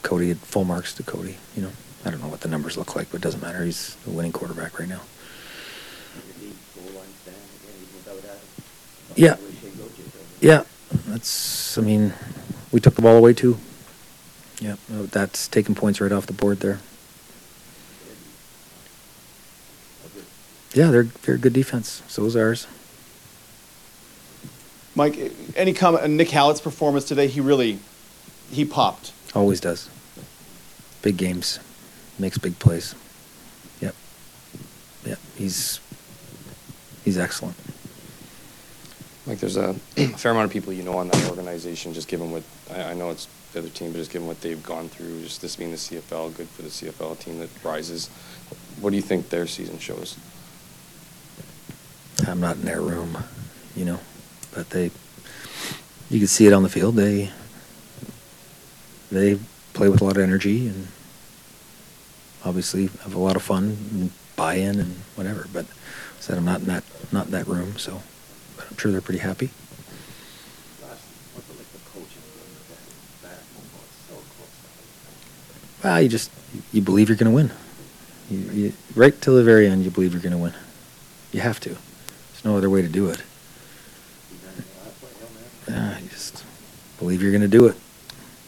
Cody had full marks to Cody. You know, I don't know what the numbers look like, but it doesn't matter. He's a winning quarterback right now. Yeah, yeah. That's. I mean, we took the ball away too. Yeah, oh, that's taking points right off the board there. Yeah, they're they're a good defense. So is ours. Mike, any comment on Nick Hallett's performance today? He really, he popped. Always does. Big games, makes big plays. Yep. Yep. He's he's excellent. Like there's a [clears throat] fair amount of people you know on that organization. Just given what I, I know it's the other team, but just given what they've gone through, just this being the CFL, good for the CFL team that rises. What do you think their season shows? I'm not in their room, you know, but they, you can see it on the field. They, they play with a lot of energy and obviously have a lot of fun and buy-in and whatever. But I said I'm not in that not in that room, so but I'm sure they're pretty happy. Well, you just you believe you're going to win. You, you, right till the very end, you believe you're going to win. You have to. There's no other way to do it. Yeah, you just believe you're going to do it.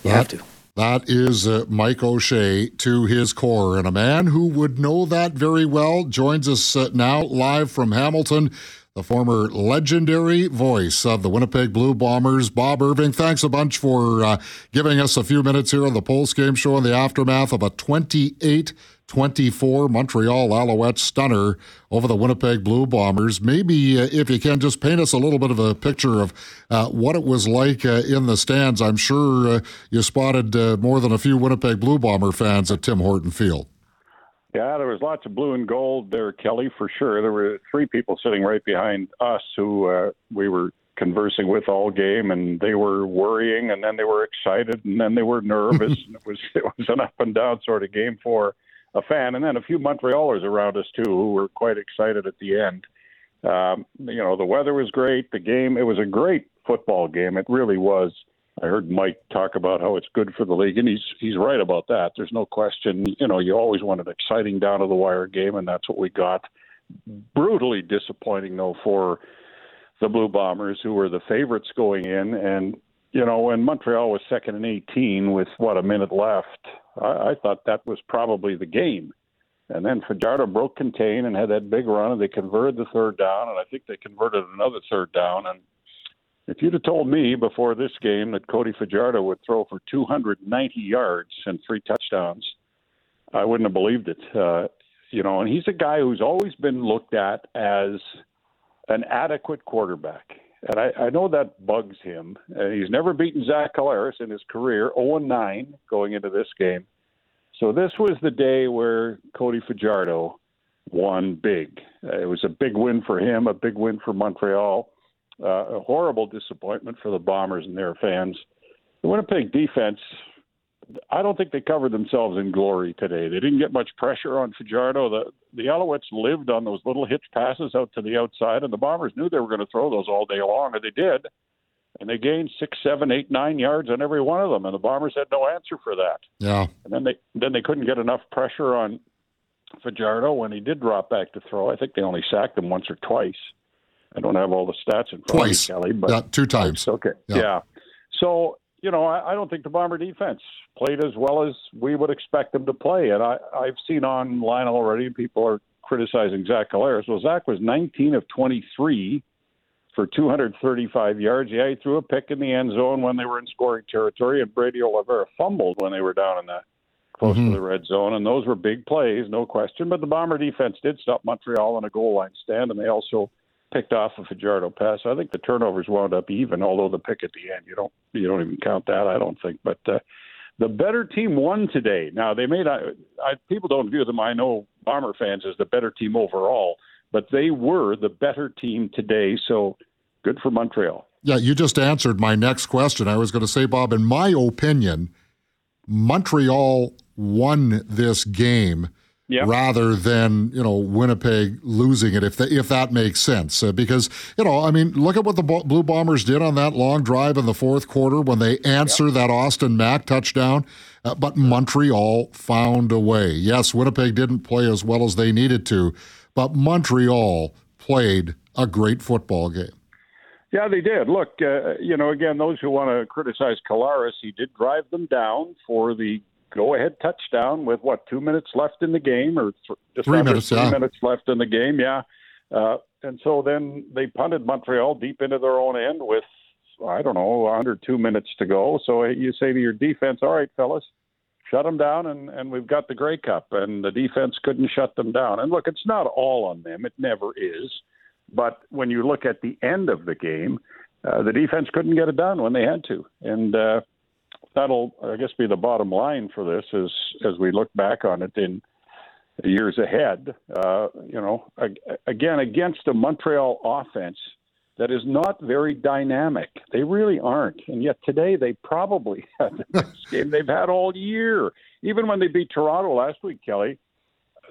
You have to. That is uh, Mike O'Shea to his core. And a man who would know that very well joins us uh, now live from Hamilton, the former legendary voice of the Winnipeg Blue Bombers, Bob Irving. Thanks a bunch for uh, giving us a few minutes here on the Post Game Show in the aftermath of a 28 24 Montreal Alouette stunner over the Winnipeg Blue Bombers. Maybe, uh, if you can, just paint us a little bit of a picture of uh, what it was like uh, in the stands. I'm sure uh, you spotted uh, more than a few Winnipeg Blue Bomber fans at Tim Horton Field. Yeah, there was lots of blue and gold there, Kelly, for sure. There were three people sitting right behind us who uh, we were conversing with all game, and they were worrying, and then they were excited, and then they were nervous. [laughs] and it was it was an up and down sort of game for a fan, and then a few Montrealers around us too who were quite excited at the end. Um, you know, the weather was great. The game, it was a great football game. It really was. I heard Mike talk about how it's good for the league, and he's he's right about that. There's no question. You know, you always want an exciting down to the wire game, and that's what we got. Brutally disappointing though for the Blue Bombers, who were the favorites going in, and you know when Montreal was second and 18 with what a minute left, I, I thought that was probably the game. And then Fajardo broke contain and had that big run, and they converted the third down, and I think they converted another third down. And if you'd have told me before this game that Cody Fajardo would throw for 290 yards and three touchdowns, I wouldn't have believed it. Uh, you know, and he's a guy who's always been looked at as an adequate quarterback. And I, I know that bugs him. And he's never beaten Zach Collaros in his career, 0 9 going into this game. So this was the day where Cody Fajardo won big. Uh, it was a big win for him, a big win for Montreal. Uh, a horrible disappointment for the Bombers and their fans. The Winnipeg defense, I don't think they covered themselves in glory today. They didn't get much pressure on Fajardo. The the Alouettes lived on those little hitch passes out to the outside, and the Bombers knew they were going to throw those all day long, and they did. And they gained six, seven, eight, nine yards on every one of them, and the Bombers had no answer for that. Yeah. And then they then they couldn't get enough pressure on Fajardo when he did drop back to throw. I think they only sacked him once or twice. I don't have all the stats in front Twice. of me, Kelly, but Yeah, two times. Okay. Yeah. Yeah. So, you know, I, I don't think the Bomber defense played as well as we would expect them to play. And I, I've seen online already people are criticizing Zach Collaros. Well, Zach was 19 of 23 for 235 yards. Yeah, he threw a pick in the end zone when they were in scoring territory, and Brady Oliveira fumbled when they were down in the close mm-hmm. to the red zone, and those were big plays, no question. But the Bomber defense did stop Montreal on a goal line stand, and they also picked off a Fajardo pass. I think the turnovers wound up even, although the pick at the end you don't you don't even count that. I don't think, but. Uh, the better team won today. Now they made I, I, people don't view them. I know Bomber fans as the better team overall, but they were the better team today. So good for Montreal. Yeah, you just answered my next question. I was going to say, Bob, in my opinion, Montreal won this game yep. rather than you know Winnipeg losing it if the, if that makes sense uh, because you know I mean look at what the Blue Bombers did on that long drive in the fourth quarter when they answer yep. that Austin Mack touchdown uh, but Montreal found a way yes Winnipeg didn't play as well as they needed to but Montreal played a great football game yeah, they did. Look, uh, you know, again, those who want to criticize Collaros, he did drive them down for the go-ahead touchdown with what two minutes left in the game, or th- just three minutes, three yeah. minutes left in the game. Yeah, uh, and so then they punted Montreal deep into their own end with I don't know under two minutes to go. So you say to your defense, "All right, fellas." Shut them down, and, and we've got the Grey Cup, and the defense couldn't shut them down. And look, it's not all on them; it never is. But when you look at the end of the game, uh, the defense couldn't get it done when they had to, and uh, that'll, I guess, be the bottom line for this as as we look back on it in the years ahead. Uh, you know, again against a Montreal offense that is not very dynamic. They really aren't, and yet today they probably [laughs] had the best game they've had all year. Even when they beat Toronto last week, Kelly,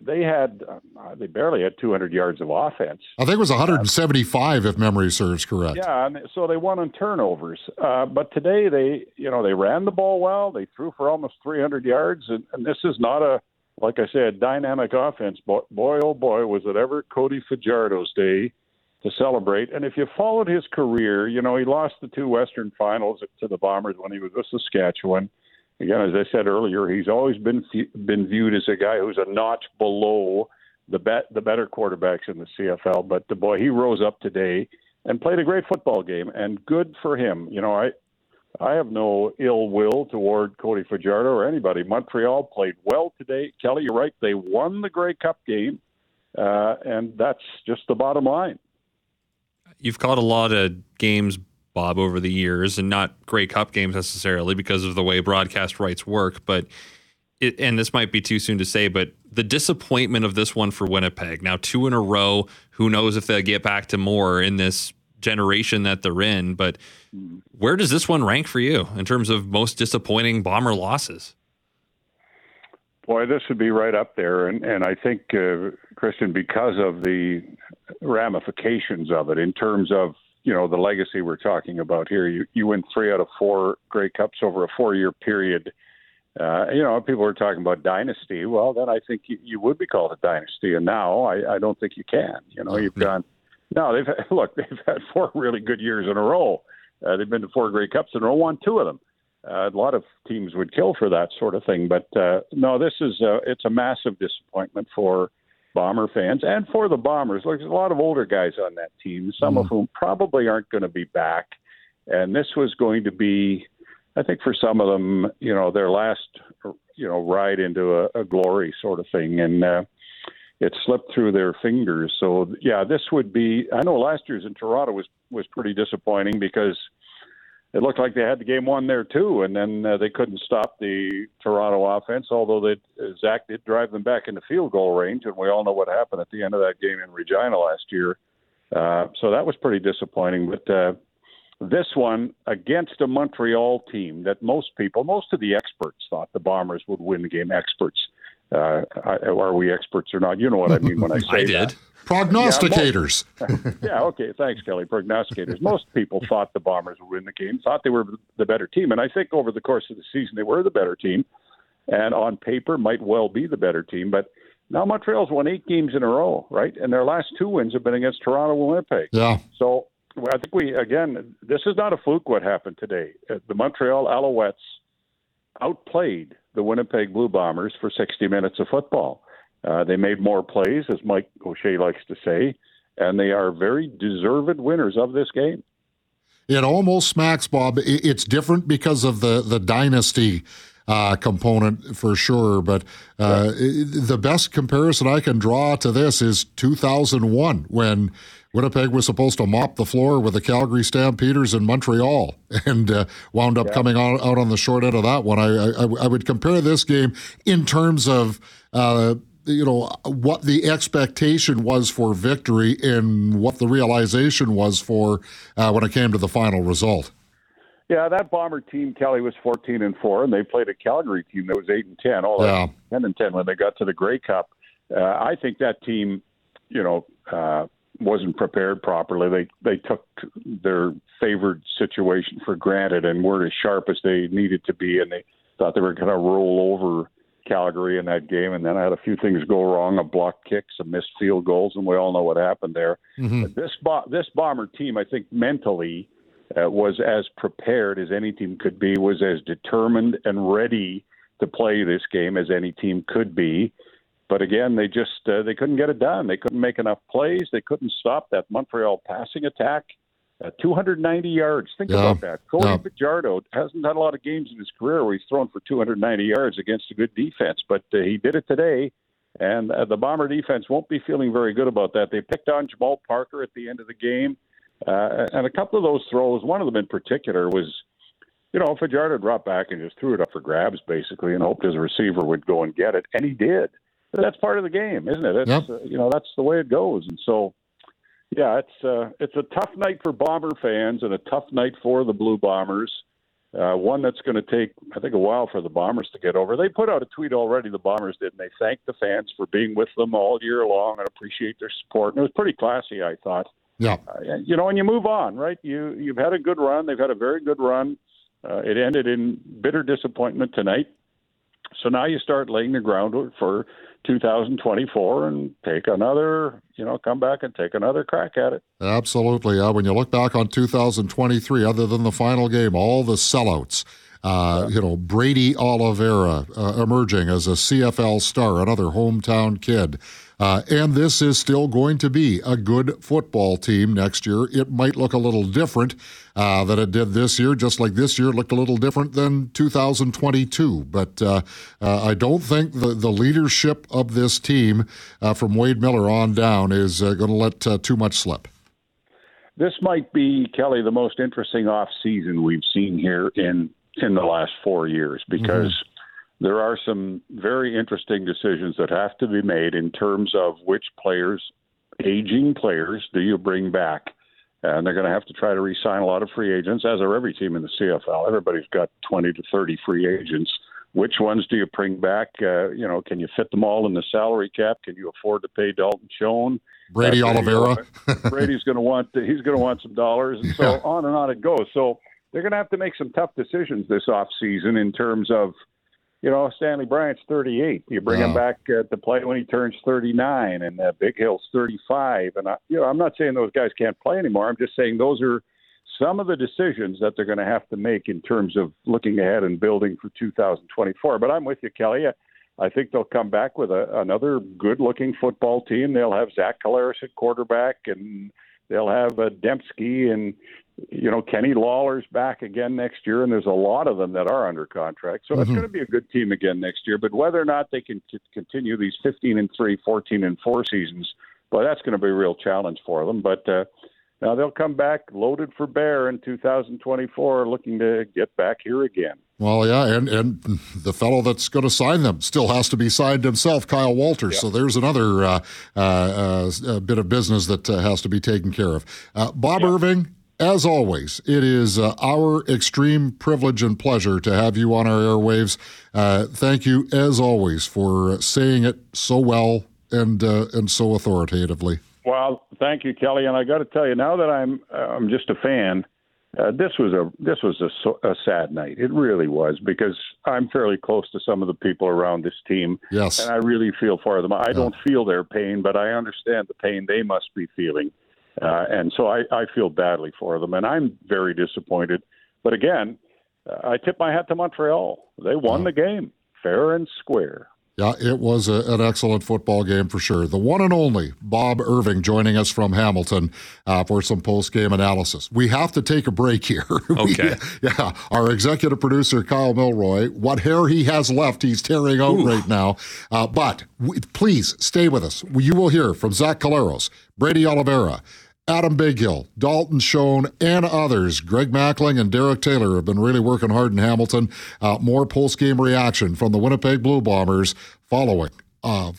they had uh, they barely had 200 yards of offense. I think it was 175 uh, if memory serves correct. Yeah, and so they won on turnovers. Uh, but today they you know they ran the ball well. They threw for almost 300 yards, and, and this is not a like I said dynamic offense. Boy, boy, oh boy, was it ever Cody Fajardo's day to celebrate. And if you followed his career, you know he lost the two Western Finals to the Bombers when he was with Saskatchewan again, as I said earlier, he's always been been viewed as a guy who's a notch below the bet the better quarterbacks in the CFL. But the boy, he rose up today and played a great football game, and good for him. You know, I I have no ill will toward Cody Fajardo or anybody. Montreal played well today. Kelly, you're right; they won the Grey Cup game, uh, and that's just the bottom line. You've caught a lot of games Bob, over the years, and not Grey Cup games necessarily because of the way broadcast rights work. But it, and this might be too soon to say, but the disappointment of this one for Winnipeg now two in a row. Who knows if they'll get back to more in this generation that they're in? But where does this one rank for you in terms of most disappointing bomber losses? Boy, this would be right up there, and and I think uh, Christian, because of the ramifications of it in terms of you know the legacy we're talking about here. You you win three out of four Grey Cups over a four year period. Uh, you know, people are talking about dynasty. Well, then I think you, you would be called a dynasty, and now I, I don't think you can. You know, you've gone. No, they've had, [laughs] look. They've had four really good years in a row. Uh, they've been to four Grey Cups in a row, won two of them. Uh, a lot of teams would kill for that sort of thing, but uh, no, this is a, it's a massive disappointment for Bomber fans and for the Bombers. Look, there's a lot of older guys on that team, some mm. of whom probably aren't going to be back. And this was going to be, I think, for some of them, you know, their last, you know, ride into a, a glory sort of thing. And uh, it slipped through their fingers. So yeah, this would be. I know last year's in Toronto was was pretty disappointing because it looked like they had the game won there too, and then uh, they couldn't stop the Toronto offense. Although they, uh, Zach did drive them back into field goal range, and we all know what happened at the end of that game in Regina last year. Uh, so that was pretty disappointing. But uh, this one against a Montreal team that most people, most of the experts thought the Bombers would win the game. Experts, uh, are we experts or not? You know what I mean when I [laughs] say I did. That. Prognosticators. Yeah, most, [laughs] yeah, okay. Thanks, Kelly. Prognosticators. Most people thought the Bombers would win the game, thought they were the better team. And I think over the course of the season, they were the better team. And on paper, might well be the better team. But now Montreal's won eight games in a row, right? And their last two wins have been against Toronto and Winnipeg. Yeah. So I think we, again, this is not a fluke what happened today. Uh, the Montreal Alouettes outplayed the Winnipeg Blue Bombers for 60 minutes of football. Uh, they made more plays, as Mike O'Shea likes to say, and they are very deserved winners of this game. It almost smacks, Bob. It's different because of the, the dynasty uh, component for sure. But uh, yeah. the best comparison I can draw to this is 2001 when Winnipeg was supposed to mop the floor with the Calgary Stampeders in Montreal and uh, wound up yeah. coming out, out on the short end of that one. I, I, I would compare this game in terms of uh, you know what the expectation was for victory and what the realization was for uh, when it came to the final result. Yeah, that Bomber team, Kelly was fourteen and four, and they played a Calgary team that was eight and ten. All yeah. ten and ten when they got to the Grey Cup. Uh, I think that team, you know, uh, wasn't prepared properly. They they took their favored situation for granted and weren't as sharp as they needed to be, and they thought they were going to roll over Calgary in that game. And then I had a few things go wrong: a blocked kick, some missed field goals, and we all know what happened there. Mm-hmm. this bo- this bomber team, I think mentally uh, was as prepared as any team could be, was as determined and ready to play this game as any team could be. But again, they just uh, they couldn't get it done. They couldn't make enough plays. They couldn't stop that Montreal passing attack. Uh, 290 yards. Think yeah. about that. Cody yeah. Fajardo hasn't had a lot of games in his career where he's thrown for 290 yards against a good defense, but uh, he did it today. And uh, the Bomber defense won't be feeling very good about that. They picked on Jamal Parker at the end of the game. Uh, and a couple of those throws, one of them in particular was, you know, Fajardo dropped back and just threw it up for grabs basically and hoped his receiver would go and get it. And he did. That's part of the game, isn't it? It's, yep. uh, you know, that's the way it goes. And so, yeah, it's uh, it's a tough night for Bomber fans and a tough night for the Blue Bombers. Uh, one that's going to take, I think, a while for the Bombers to get over. They put out a tweet already, the Bombers did, and they thanked the fans for being with them all year long and appreciate their support. And it was pretty classy, I thought. Yeah. Uh, you know, and you move on, right? You you've had a good run. They've had a very good run. Uh, it ended in bitter disappointment tonight. So now you start laying the groundwork for 2024 and take another, you know, come back and take another crack at it. Absolutely. Uh, when you look back on 2023, other than the final game, all the sellouts. Uh, you know, Brady Oliveira uh, emerging as a CFL star, another hometown kid. Uh, and this is still going to be a good football team next year. It might look a little different uh, than it did this year, just like this year looked a little different than 2022. But uh, uh, I don't think the, the leadership of this team uh, from Wade Miller on down is uh, going to let too much slip. This might be, Kelly, the most interesting off season we've seen here in in the last four years because. Mm-hmm there are some very interesting decisions that have to be made in terms of which players, aging players, do you bring back? And they're going to have to try to re-sign a lot of free agents, as are every team in the CFL. Everybody's got 20 to 30 free agents. Which ones do you bring back? Uh, you know, can you fit them all in the salary cap? Can you afford to pay Dalton Schoen? Brady uh, Oliveira. [laughs] Brady's going to want he's going to want some dollars, and so on and on it goes. So they're going to have to make some tough decisions this off season in terms of you know, Stanley Bryant's 38. You bring him back uh, to play when he turns 39, and uh, Bighill's 35. And I, you know, I'm not saying those guys can't play anymore. I'm just saying those are some of the decisions that they're going to have to make in terms of looking ahead and building for 2024. But I'm with you, Kelly. I think they'll come back with a, another good-looking football team. They'll have Zach Collaros at quarterback, and they'll have uh, Demski and you know, Kenny Lawler's back again next year, and there's a lot of them that are under contract. So mm-hmm. it's going to be a good team again next year. But whether or not they can c- continue these 15 and 3, 14 and 4 seasons, well, that's going to be a real challenge for them. But uh, now they'll come back loaded for bear in 2024, looking to get back here again. Well, yeah, and and the fellow that's going to sign them still has to be signed himself, Kyle Walters. So there's another uh, uh, uh, bit of business that uh, has to be taken care of. Uh, Bob. Irving, as always, it is uh, our extreme privilege and pleasure to have you on our airwaves. Uh, thank you, as always, for saying it so well and uh, and so authoritatively. Well, thank you, Kelly. And I got to tell you, now that I'm I'm just a fan, uh, this was a this was a, a, sad night. It really was because I'm fairly close to some of the people around this team. Yes, and I really feel for them. I yeah. don't feel their pain, but I understand the pain they must be feeling. Uh, and so I, I feel badly for them, and I'm very disappointed. But again, uh, I tip my hat to Montreal. They won the game fair and square. Yeah, it was a, an excellent football game for sure. The one and only Bob Irving joining us from Hamilton uh, for some post game analysis. We have to take a break here. [laughs] Okay. we, yeah, our executive producer, Kyle Milroy, what hair he has left, he's tearing out Ooh. right now. Uh, but we, please stay with us. You will hear from Zach Collaros, Brady Oliveira, Adam Bighill, Dalton Schoen, and others. Greg Mackling and Derek Taylor have been really working hard in Hamilton. Uh, more post game reaction from the Winnipeg Blue Bombers following uh,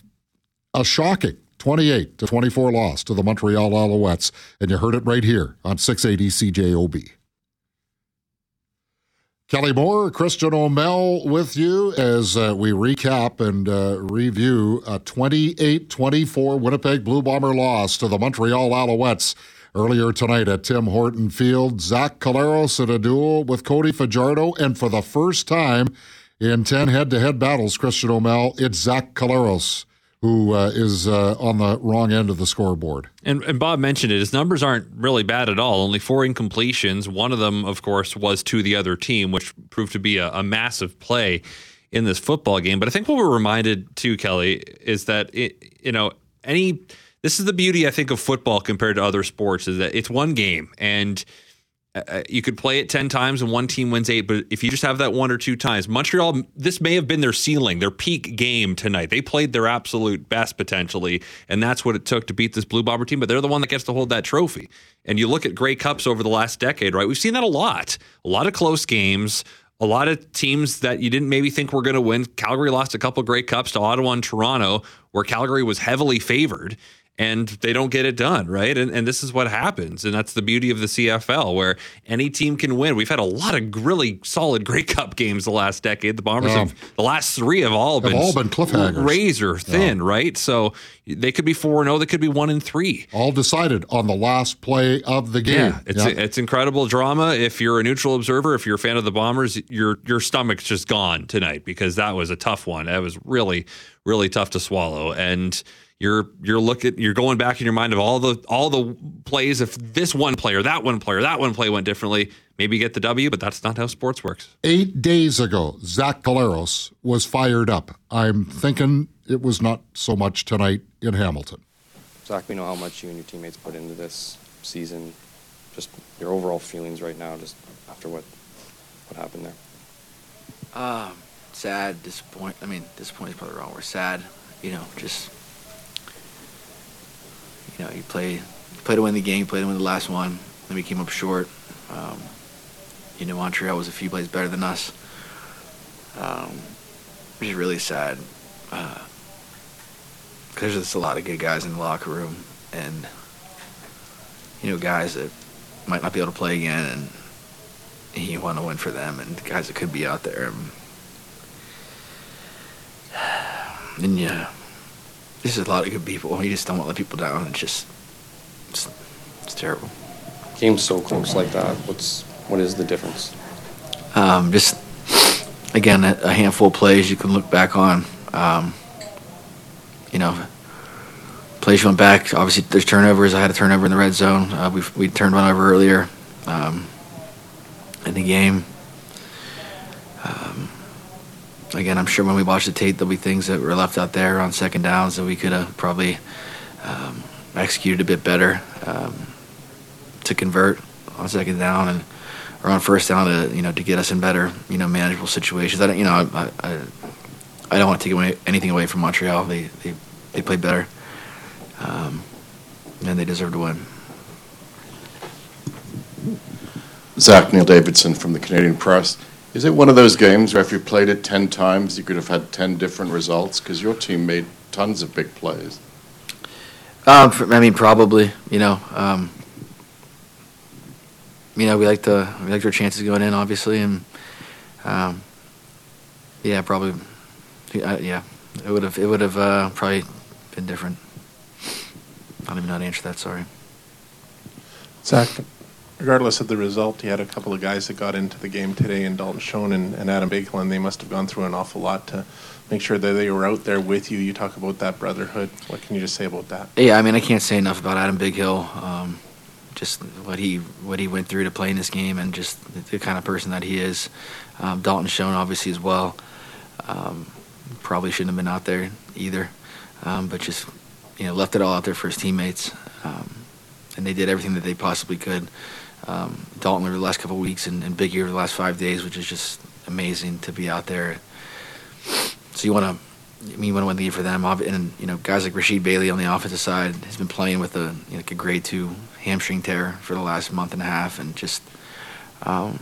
a shocking 28 to 24 loss to the Montreal Alouettes. And you heard it right here on 680 CJOB. Kelly Moore, Christian O'Mel with you as uh, we recap and uh, review a 28 24 Winnipeg Blue Bomber loss to the Montreal Alouettes earlier tonight at Tim Horton Field. Zach Collaros in a duel with Cody Fajardo, and for the first time in 10 head to head battles, Christian O'Mel, it's Zach Collaros who uh, is uh, on the wrong end of the scoreboard. And, and Bob mentioned it. His numbers aren't really bad at all. Only four incompletions. One of them, of course, was to the other team, which proved to be a, a massive play in this football game. But I think what we're reminded too, Kelly, is that it, you know any. This is the beauty, I think, of football compared to other sports is that it's one game and uh, you could play it 10 times and one team wins eight, but if you just have that one or two times, Montreal, this may have been their ceiling, their peak game tonight. They played their absolute best potentially, and that's what it took to beat this Blue Bomber team, but they're the one that gets to hold that trophy. And you look at Grey Cups over the last decade, right? We've seen that a lot. A lot of close games, a lot of teams that you didn't maybe think were going to win. Calgary lost a couple Grey Cups to Ottawa and Toronto, where Calgary was heavily favored and they don't get it done, right? And, and this is what happens. And that's the beauty of the CFL, where any team can win. We've had a lot of really solid Grey [laughs] Cup games the last decade. The Bombers Yeah. have, the last three have all Have been, all been cliffhangers. razor thin, right? So they could be 4 0, they could be 1 and 3. All decided on the last play of the game. Yeah, it's it's incredible drama. If you're a neutral observer, if you're a fan of the Bombers, your your stomach's just gone tonight because that was a tough one. That was really really tough to swallow, and you're you're looking you're going back in your mind of all the all the plays. If this one player, that one player, that one play went differently, maybe you get the W, but that's not how sports works. Eight days ago, Zach Collaros was fired up. I'm thinking it was not so much tonight in Hamilton. Zach, we know how much you and your teammates put into this season. Just your overall feelings right now, just after what what happened there. Um, sad, disappoint. I mean, disappointed is probably the wrong word. Sad, you know, just you know, you play, play to win the game, play to win the last one, then we came up short. Um, you know, Montreal was a few plays better than us. Um, which is really sad. Uh, there's just a lot of good guys in the locker room, and you know, guys that might not be able to play again, and you want to win for them and guys that could be out there. And, [sighs] and yeah, there's a lot of good people. You just don't want to let people down. It's just, it's, it's terrible. Games so close like that. What's what is the difference? Um, just again, a, a handful of plays you can look back on. Um, you know, plays you went back. Obviously, there's turnovers. I had a turnover in the red zone. Uh, we we turned one over earlier um, in the game. Um, again, I'm sure when we watch the tape, there'll be things that were left out there on second downs that we could have probably um, executed a bit better um, to convert on second down and or on first down to you know to get us in better you know manageable situations. I don't you know I I, I don't want to take away anything away from Montreal. They they they played better, um, and they deserve to win. Zach Neil Davidson from the Canadian Press. Is it one of those games where if you played it 10 times, you could have had 10 different results? Because your team made tons of big plays. Um, for- I mean, probably. You know, um, you know, we like the we liked our chances going in, obviously, and um, yeah, probably. Yeah, yeah, it would have it would have uh, probably been different. I don't even know how to answer that. Sorry. Zach, regardless of the result, you had a couple of guys that got into the game today in Dalton Schoen and, and Adam Bighill, and they must have gone through an awful lot to make sure that they were out there with you. You talk about that brotherhood. What can you just say about that? Yeah, I mean, I can't say enough about Adam Bighill. Um, just what he what he went through to play in this game, and just the, the kind of person that he is. Um, Dalton Schoen, obviously, as well. Um, probably shouldn't have been out there either, um, but just you know left it all out there for his teammates, um, and they did everything that they possibly could. Um, Dalton over the last couple weeks and, and Big over the last five days, which is just amazing to be out there. So you want to. I mean, you want to win the game for them, and you know, guys like Rasheed Bailey on the offensive side has been playing with a you know, like a grade two hamstring tear for the last month and a half, and just um,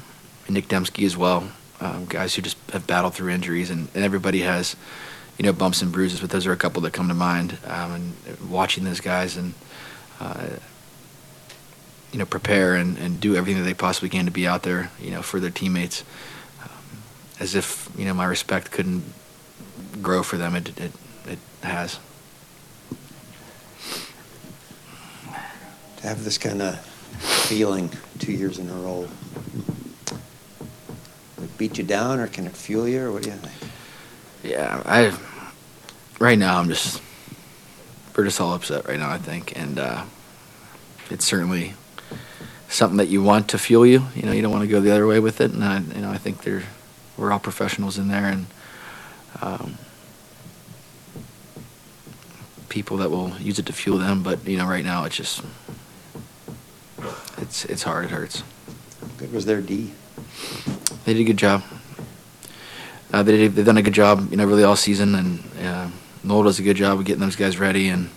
Nic Demski as well um, guys who just have battled through injuries, and, and, everybody has, you know, bumps and bruises. But those are a couple that come to mind. Um, and watching those guys and, uh, you know, prepare and, and do everything that they possibly can to be out there, you know, for their teammates, um, as if you know my respect couldn't grow for them. It it, it has. To have this kind of feeling two years in a row It beat you down, or can it fuel you, or what do you think? Yeah, I. Right now, I'm just. We're just all upset right now, I think, and uh, it's certainly something that you want to fuel you. You know, you don't want to go the other way with it, and I, you know, I think they're we're all professionals in there, and um, people that will use it to fuel them. But you know, right now, it's just it's it's hard. It hurts. Good was their D. They did a good job. Uh, they did, they've done a good job, you know, really all season, and uh, Noel does a good job of getting those guys ready, and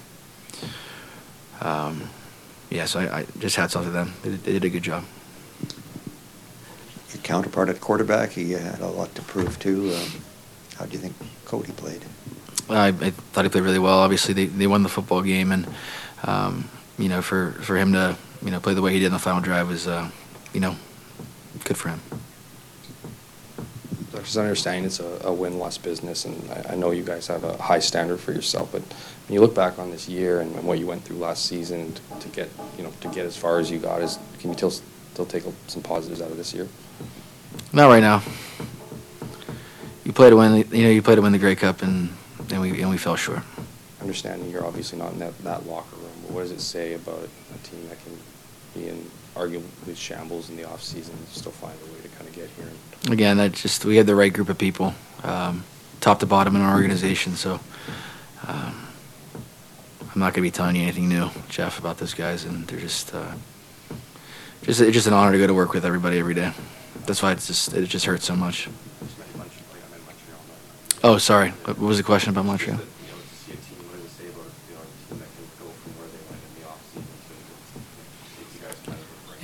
um, yeah, so I, I, just hats off to them. They did, they did a good job. Your counterpart at quarterback, he had a lot to prove too. Um, how do you think Cody played? I, I, thought he played really well. Obviously, they, they won the football game, and um, you know, for, for him to you know play the way he did in the final drive was, uh, you know, good for him. Because I understand it's a, a win-loss business, and I, I, know you guys have a high standard for yourself. But when you look back on this year and, what you went through last season to, to, get, you know, to get as far as you got, is can you still still take some positives out of this year? Not right now. You play to win, you know, you play to win the Grey Cup, and and we and we fell short. Understanding you're obviously not in that, that locker room, but what does it say about a team that can be in arguably shambles in the off season, and still find a way to kind of get here? Again, that just we had the right group of people, um, top to bottom in our organization. So um, I'm not going to be telling you anything new, Jeff, about those guys, and they're just uh, just it's just an honor to go to work with everybody every day. That's why it's just it just hurts so much. Oh, sorry. What was the question about Montreal?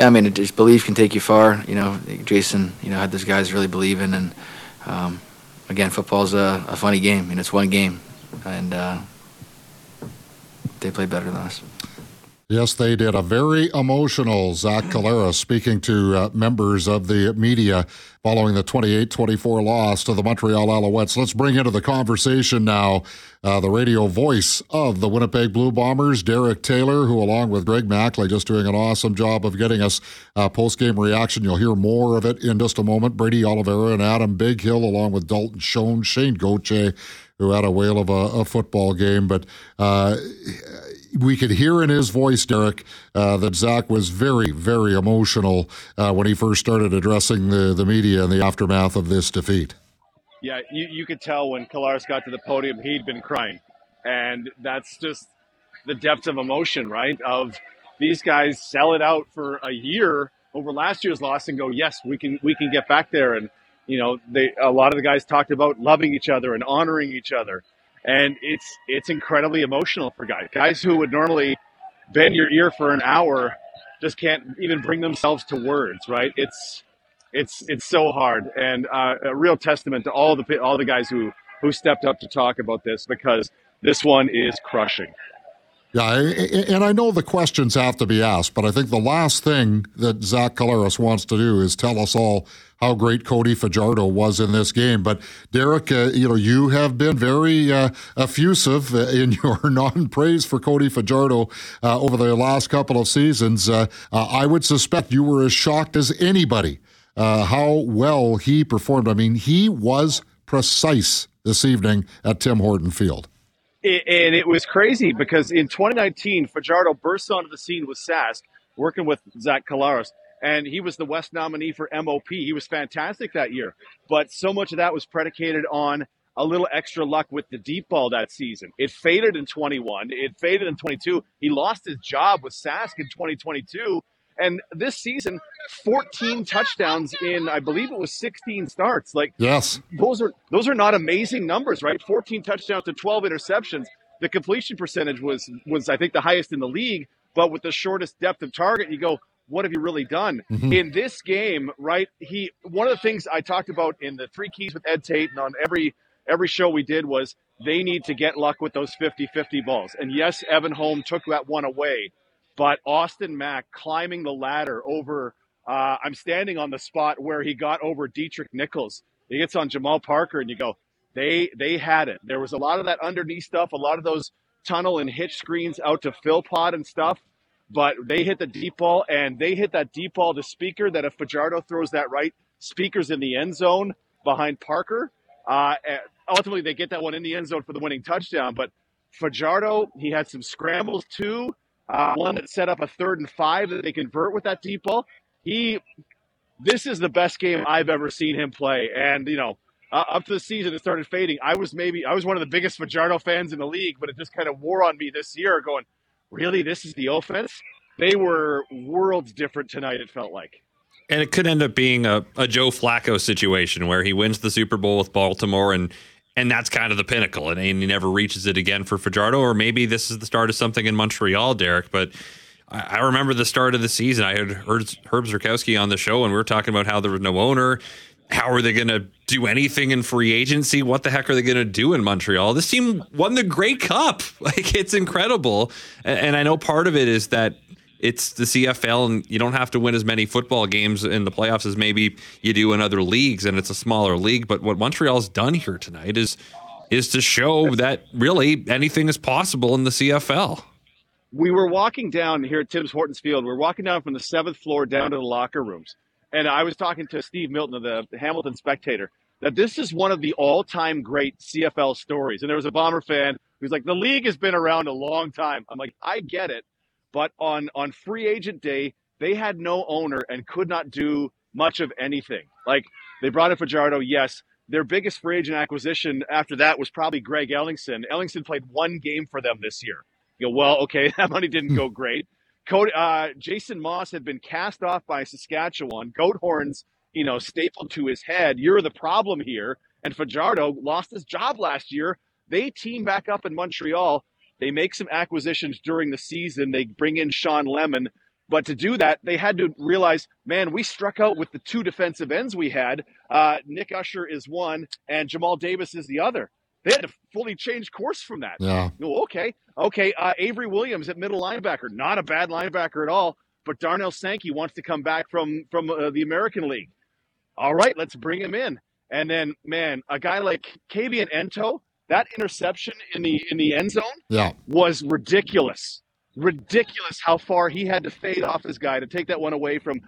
I mean, it, just belief can take you far. You know, Jason, you know, had those guys really believing, and um, again, football's a, a funny game, and it's one game, and uh, they played better than us. Yes, they did. A very emotional Zach Collaros speaking to uh, members of the media following the 28 24 loss to the Montreal Alouettes. Let's bring into the conversation now uh, the radio voice of the Winnipeg Blue Bombers, Derek Taylor, who, along with Greg Mackling, just doing an awesome job of getting us uh, post game reaction. You'll hear more of it in just a moment. Brady Oliveira and Adam Bighill, along with Dalton Schoen, Shane Gauthier, who had a whale of a, a football game. But uh, we could hear in his voice, Derek, uh, that Zach was very, very emotional uh, when he first started addressing the, the media in the aftermath of this defeat. Yeah, you, you could tell when Collaros got to the podium, he'd been crying. And that's just the depth of emotion, right? Of these guys sell it out for a year over last year's loss and go, yes, we can we can get back there. And you know, they a lot of the guys talked about loving each other and honoring each other and it's it's incredibly emotional for guys. Guys who would normally bend your ear for an hour just can't even bring themselves to words. Right? It's it's it's so hard, and uh, a real testament to all the all the guys who who stepped up to talk about this because this one is crushing. Yeah, and I know the questions have to be asked, but I think the last thing that Zach Collaros wants to do is tell us all how great Cody Fajardo was in this game. But Derek, uh, you know, you have been very uh, effusive in [laughs] your non-praise for Cody Fajardo uh, over the last couple of seasons. Uh, uh, I would suspect you were as shocked as anybody uh, how well he performed. I mean, he was precise this evening at Tim Horton Field and it was crazy because in 2019, Fajardo burst onto the scene with Sask, working with Zach Collaros, and he was the West nominee for MOP. He was fantastic that year, but so much of that was predicated on a little extra luck with the deep ball that season. It faded in 21. It faded in 22. He lost his job with Sask in 2022. And this season, 14 touchdowns in, I believe it was 16 starts. Like, yes, those are those are not amazing numbers, right? 14 touchdowns to 12 interceptions. The completion percentage was was I think the highest in the league, but with the shortest depth of target, you go, what have you really done Mm-hmm. in this game? Right? He one of the things I talked about in the three keys with Ed Tait and on every every show we did was they need to get luck with those 50-50 balls. And yes, Evan Holm took that one away, but Austin Mack climbing the ladder over. Uh, I'm standing on the spot where he got over Deatrick Nichols. He gets on Jamal Parker, and you go, they they had it. There was a lot of that underneath stuff, a lot of those tunnel and hitch screens out to Philpot and stuff. But they hit the deep ball, and they hit that deep ball to Spieker. That if Fajardo throws that right, Spieker's in the end zone behind Parker. Uh, ultimately, they get that one in the end zone for the winning touchdown. But Fajardo, he had some scrambles too. Uh, one that set up a third and five that they convert with that deep ball. He, this is the best game I've ever seen him play. And you know, uh, up to the season, it started fading. I was maybe I was one of the biggest Fajardo fans in the league, but it just kind of wore on me this year. Going, really, this is the offense? They were worlds different tonight. It felt like. And it could end up being a, a Joe Flacco situation where he wins the Super Bowl with Baltimore and and that's kind of the pinnacle and, and he never reaches it again for Fajardo. Or maybe this is the start of something in Montreal, Derek. But I, remember the start of the season. I had heard Herb Zurkowsky on the show and we were talking about how there was no owner. How are they going to do anything in free agency? What the heck are they going to do in Montreal? This team won the Grey Cup. [laughs] Like it's incredible. And I know part of it is that it's the CFL and you don't have to win as many football games in the playoffs as maybe you do in other leagues and it's a smaller league but what Montreal's done here tonight is is to show that really anything is possible in the CFL. we were walking down here at Tim's Hortons Field. We're walking down from the seventh floor down to the locker rooms. And I was talking to Steve Milton of the, Hamilton Spectator that this is one of the all time great CFL stories. And there was a Bomber fan who's like, the league has been around a long time. I'm like, I get it. But on, on free agent day, they had no owner and could not do much of anything. Like they brought in Fajardo, yes. Their biggest free agent acquisition after that was probably Greg Ellingson. Ellingson played one game for them this year. You go, well, okay, [laughs] that money didn't go great. Cody, uh, Jason Maas had been cast off by Saskatchewan. Goat horns, you know, stapled to his head. You're the problem here. And Fajardo lost his job last year. They team back up in Montreal. They make some acquisitions during the season. They bring in Shawn Lemon. But to do that, they had to realize, man, we struck out with the two defensive ends we had. Uh, Nick Usher is one, and Jamal Davis is the other. They had to fully change course from that. Yeah. Oh, okay. Okay. Uh, Avery Williams at middle linebacker, not a bad linebacker at all. But Darnell Sankey wants to come back from from uh, the American League. All right, let's bring him in. And then, man, a guy like Kabion Ento, that interception in the in the end zone Yeah. was ridiculous. Ridiculous how far he had to fade off his guy to take that one away from.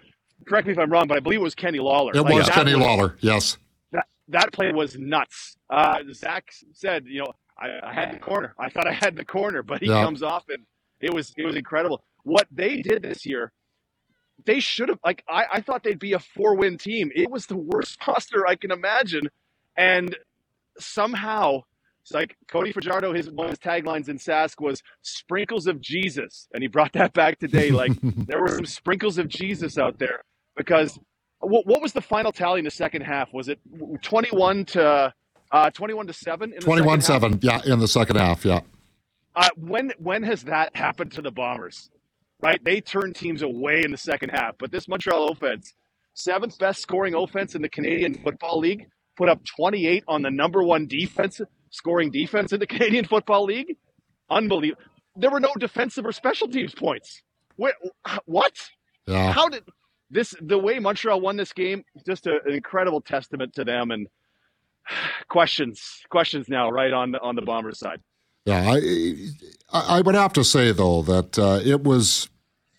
Correct me if I'm wrong, but I believe it was Kenny Lawler. It Like, was Kenny Lawler. Yes. that that play was nuts. Uh, Zach said, you know, I, I had the corner. I thought I had the corner, but he Yeah. comes off and it was it was incredible. What they did this year, they should have like I, I thought they'd be a four win team. It was the worst [laughs] roster I can imagine, and somehow. It's like Cody Fajardo, his one of his taglines in Sask was "sprinkles of Jesus," and he brought that back today. Like [laughs] there were some sprinkles of Jesus out there because what, what was the final tally in the second half? Was it 21 to uh, 21 to 7 in the 21 second half? 7. Yeah. In the second half. Yeah. Uh, when when has that happened to the Bombers? Right? They turn teams away in the second half, but this Montreal offense, seventh best scoring offense in the Canadian Football League, put up 28 on the number 1 defense scoring defense in the [laughs] Canadian Football League. Unbelievable. There were no defensive or special teams points. Wait, what? Yeah. How did this the way Montreal won this game? Just a, an incredible testament to them. And [sighs] questions, questions now, right on the on the Bombers side. Yeah, I, I would have to say though that uh, it was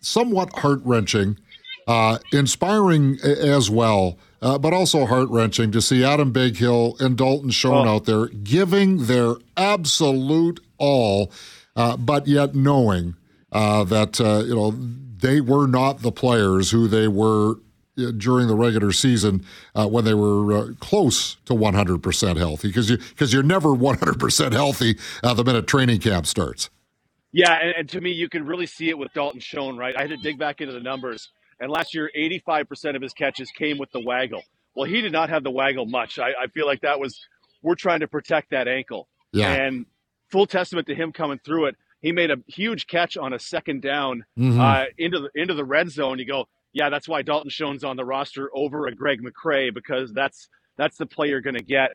somewhat heart wrenching, uh, inspiring as well, uh, but also heart wrenching to see Adam Bighill and Dalton Schoen Oh. out there giving their absolute all, uh, but yet knowing uh, that uh, you know they were not the players who they were during the regular season uh, when they were uh, close to 100% healthy because you because you're never 100% healthy uh, the minute training camp starts. Yeah, and, and, to me, you can really see it with Dalton Schoen, right? I had to dig back into the numbers, and last year, 85% of his catches came with the waggle. Well, he did not have the waggle much. I, I feel like that was we're trying to protect that ankle. Yeah. And full testament to him coming through it. He made a huge catch on a second down Mhm. uh, into the into the red zone. You go, yeah, that's why Dalton Schoen's on the roster over a Greg McCray because that's that's the play you're going to get.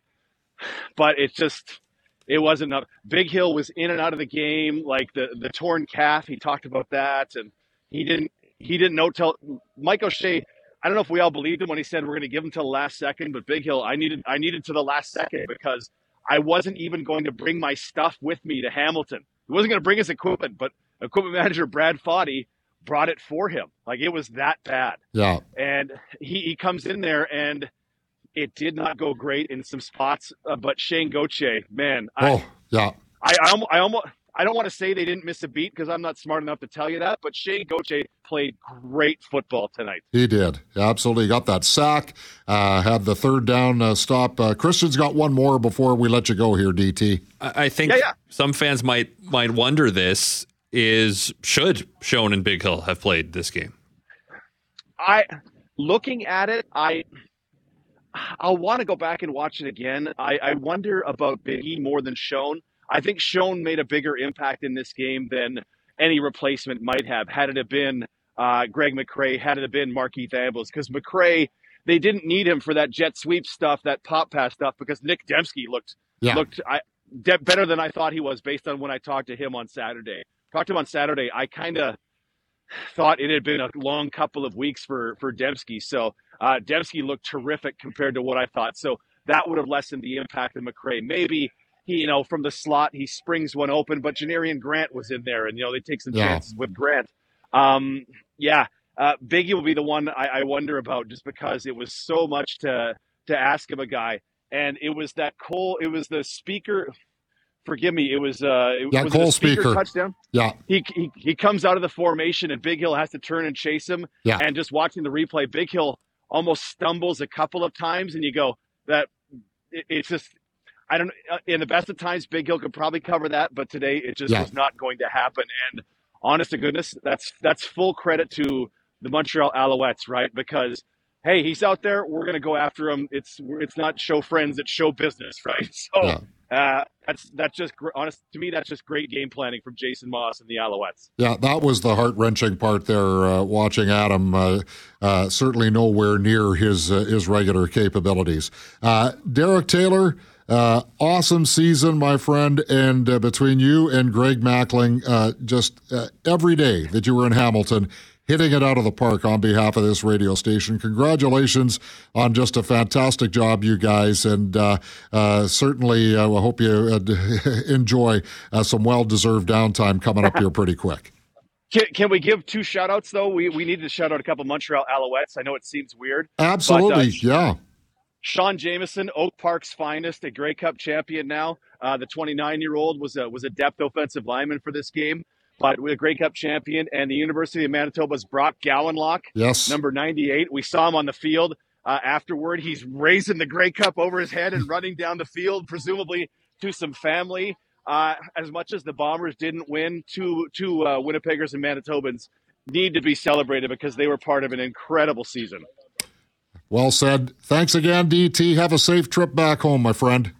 [sighs] But it just it wasn't enough. Bighill was in and out of the game, like the the torn calf. He talked about that, and he didn't he didn't know till Mike O'Shea. I don't know if we all believed him when he said we're going to give him till the last second, but Bighill, I needed I needed to the last second because I wasn't even going to bring my stuff with me to Hamilton. He wasn't going to bring his equipment, but equipment manager Brad Foddy brought it for him. Like it was that bad. Yeah. And he, he comes in there and it did not go great in some spots. Uh, but Shane Gauthier, man, I, Oh, yeah. I, I, I almost, I don't want to say they didn't miss a beat because I'm not smart enough to tell you that. But Shane Gauthier played great football tonight. He did. Absolutely. Got that sack, uh, had the third down uh, stop. Uh, Christian's got one more before we let you go here, DT. I I think some fans might might wonder this is should Schoen and Bighill have played this game? I looking at it, I I'll want to go back and watch it again. I, I wonder about Biggie more than Schoen. I think Schoen made a bigger impact in this game than any replacement might have. Had it have been uh, Greg McCray, had it have been Markeith Ambles, because McCray they didn't need him for that jet sweep stuff, that pop pass stuff, because Nic Demski looked Yeah. looked I, de- better than I thought he was based on when I talked to him on Saturday. Talked to him on Saturday. I kind of thought it had been a long couple of weeks for for Demski. So uh, Demski looked terrific compared to what I thought. So that would have lessened the impact of McCray. Maybe he, you know, from the slot he springs one open, but Janarion Grant was in there, and you know they take some Yeah. chances with Grant. Um, yeah, uh, Biggie will be the one I, I wonder about, just because it was so much to to ask of a guy, and it was that Cole. It was the Spieker. Forgive me. It was uh, it, Yeah, was Cole Spieker Spieker. touchdown Yeah. he, he he comes out of the formation and Bighill has to turn and chase him. Yeah. And just watching the replay, Bighill almost stumbles a couple of times, and you go that it, it's just I don't uh, in the best of times Bighill could probably cover that, but today it just Yeah. was not going to happen. And honest to goodness, that's that's full credit to the Montreal Alouettes, right? Because hey, he's out there, we're going to go after him. It's it's not show friends, it's show business, [laughs] right? So. Yeah. Uh, that's that's just honest to me. That's just great game planning from Jason Maas and the Alouettes. Yeah, that was the heart wrenching part there. Uh, watching Adam, uh, uh, certainly nowhere near his uh, his regular capabilities. Uh, Derek Taylor, uh, awesome season, my friend, and uh, between you and Greg Mackling, uh, just uh, every day that you were in Hamilton. Hitting it out of the park on behalf of this radio station. Congratulations on just a fantastic job, you guys, and uh, uh, certainly uh, I hope you uh, [laughs] enjoy uh, some well-deserved downtime coming up here [laughs] pretty quick. Can, can we give two shout outs though? We we need to shout out a couple Montreal Alouettes. I know it seems weird. Absolutely, But, uh, yeah. Sean Jamieson, Oak Park's finest, a Grey Cup champion now. Uh, the 29 year old was a was a depth offensive lineman for this game, but with a Grey Cup champion. And the University of Manitoba's Brock Gowanlock, Yes. number 98. We saw him on the field uh, afterward. He's raising the Grey Cup over his head and running down the field, presumably to some family. Uh, as much as the Bombers didn't win, two two uh, Winnipeggers and Manitobans need to be celebrated because they were part of an incredible season. Well said. Thanks again, DT. Have a safe trip back home, my friend.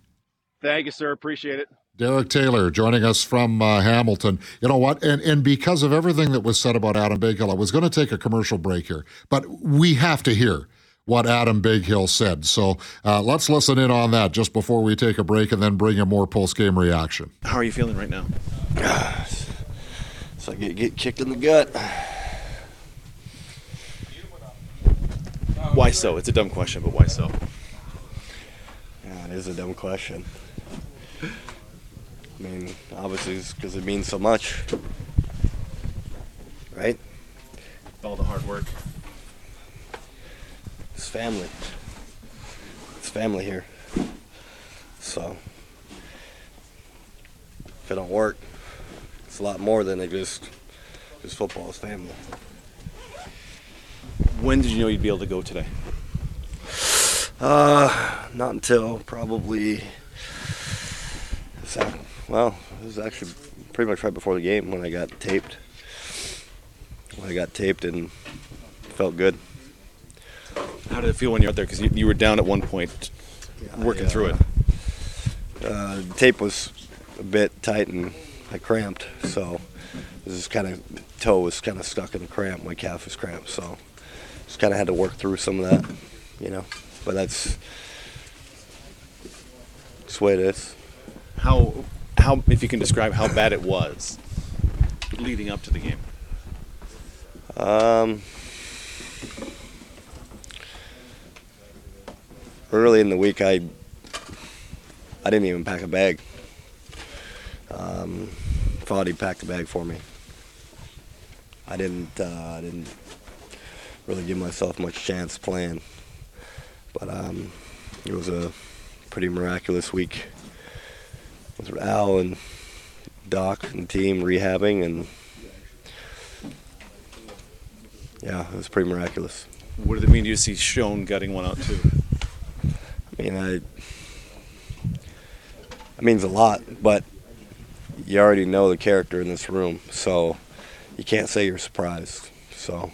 Thank you, sir. Appreciate it. Derek Taylor joining us from uh, Hamilton. You know what? And and because of everything that was said about Adam Bighill, I was going to take a commercial break here, but we have to hear what Adam Bighill said. So uh, let's listen in on that just before we take a break, and then bring you more post game reaction. How are you feeling right now? So I get, get kicked in the gut. Why so? It's a dumb question, but why so? Yeah, it is a dumb question. I mean, obviously, it's because it means so much, right? All the hard work. It's family. It's family here. So, if it don't work, it's a lot more than it just just football is family. When did you know you'd be able to go today? Uh, not until probably. Well, it was actually pretty much right before the game when I got taped. When I got taped and felt good. How did it feel when you're out there? Because you, you were down at one point, working I, through it. Uh, the tape was a bit tight and I cramped, so this kind of toe was kind of stuck in a cramp. My calf was cramped, so just kind of had to work through some of that, you know. But that's that's the way it is. How, how, if you can describe how bad it was leading up to the game? Um, early in the week, I I didn't even pack a bag. Um, Foddy packed a bag for me. I didn't. Uh, I didn't really give myself much chance playing, but um, it was a pretty miraculous week with Al and Doc and team rehabbing and yeah, it was pretty miraculous. What did it mean to you see Schoen gutting one out too? I mean, I, it means a lot, but you already know the character in this room, so you can't say you're surprised. So,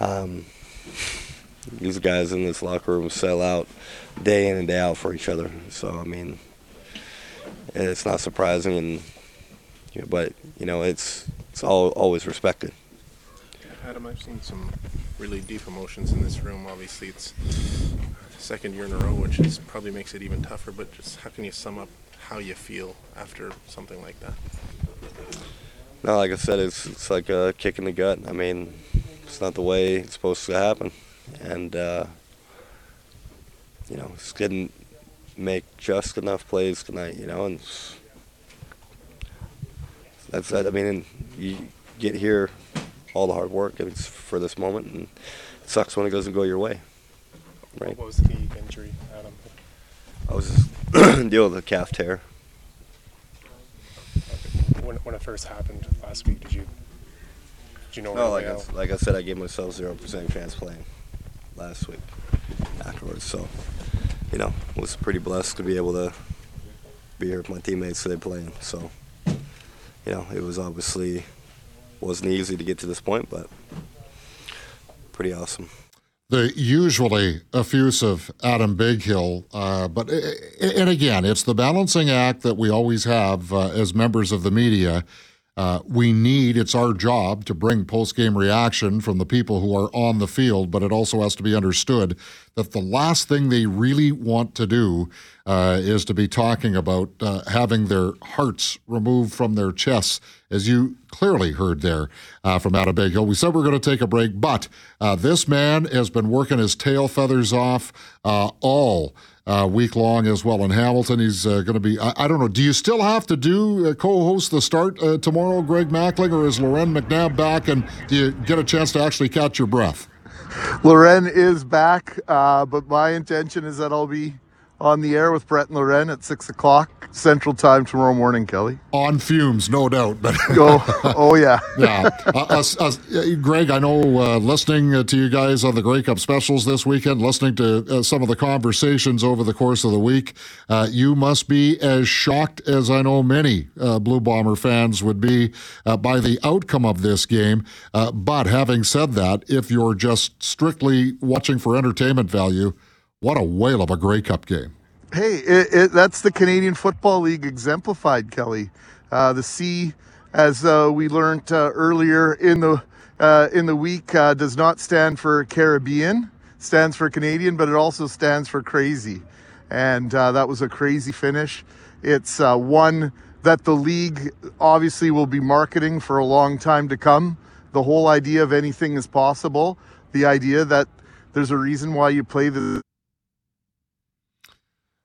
um, these guys in this locker room sell out day in and day out for each other. So, I mean, it's not surprising, and you know, but you know, it's it's all always respected. Adam, I've seen some really deep emotions in this room. Obviously, it's the second year in a row, which is probably makes it even tougher. But just how can you sum up how you feel after something like that? No, like I said, it's it's like a kick in the gut. I mean, it's not the way it's supposed to happen, and uh, you know, just didn't make just enough plays tonight. You know, and that's that. I mean, you get here, all the hard work, and it's for this moment, and it sucks when it doesn't go your way. Right. What was the injury, Adam? I was just [clears throat] dealing with a calf tear. When, when it first happened last week, did you you know? No, right like away I, like I said, I gave myself zero percent chance playing last week afterwards. So, you know, was pretty blessed to be able to be here with my teammates today playing. So, you know, it was obviously wasn't easy to get to this point, but pretty awesome. the usually effusive Adam Bighill. Uh, but and again, it's the balancing act that we always have uh, as members of the media. Uh, we need it's our job to bring post game reaction from the people who are on the field, but it also has to be understood that the last thing they really want to do uh, is to be talking about uh, having their hearts removed from their chests, as you clearly heard there uh, from Adam Bighill. We said we are going to take a break, but uh, this man has been working his tail feathers off all uh, week long as well in Hamilton. He's uh, going to be, I, I, don't know, do you still have to do uh, co host the start uh, tomorrow, Greg Mackling, or is Loren McNabb back and do you get a chance to actually catch your breath? Loren is back, uh, but my intention is that I'll be on the air with Brett and Loren at six o'clock Central Time tomorrow morning, Kelly. On fumes, no doubt. But Go, [laughs] oh yeah, [laughs] yeah. Uh, us, us, uh, Greg, I know uh, listening uh, to you guys on the Grey Cup specials this weekend, listening to uh, some of the conversations over the course of the week, uh, you must be as shocked as I know many Blue Bomber fans would be by the outcome of this game. but having said that, if you're just strictly watching for entertainment value, what a whale of a Grey Cup game. Hey, it, it, that's the Canadian Football League exemplified, Kelly. Uh, the C, as uh, we learned uh, earlier in the uh, in the week, uh, does not stand for Caribbean. Stands for Canadian, but it also stands for crazy. And uh, that was a crazy finish. It's one that the league obviously will be marketing for a long time to come. The whole idea of anything is possible. The idea that there's a reason why you play the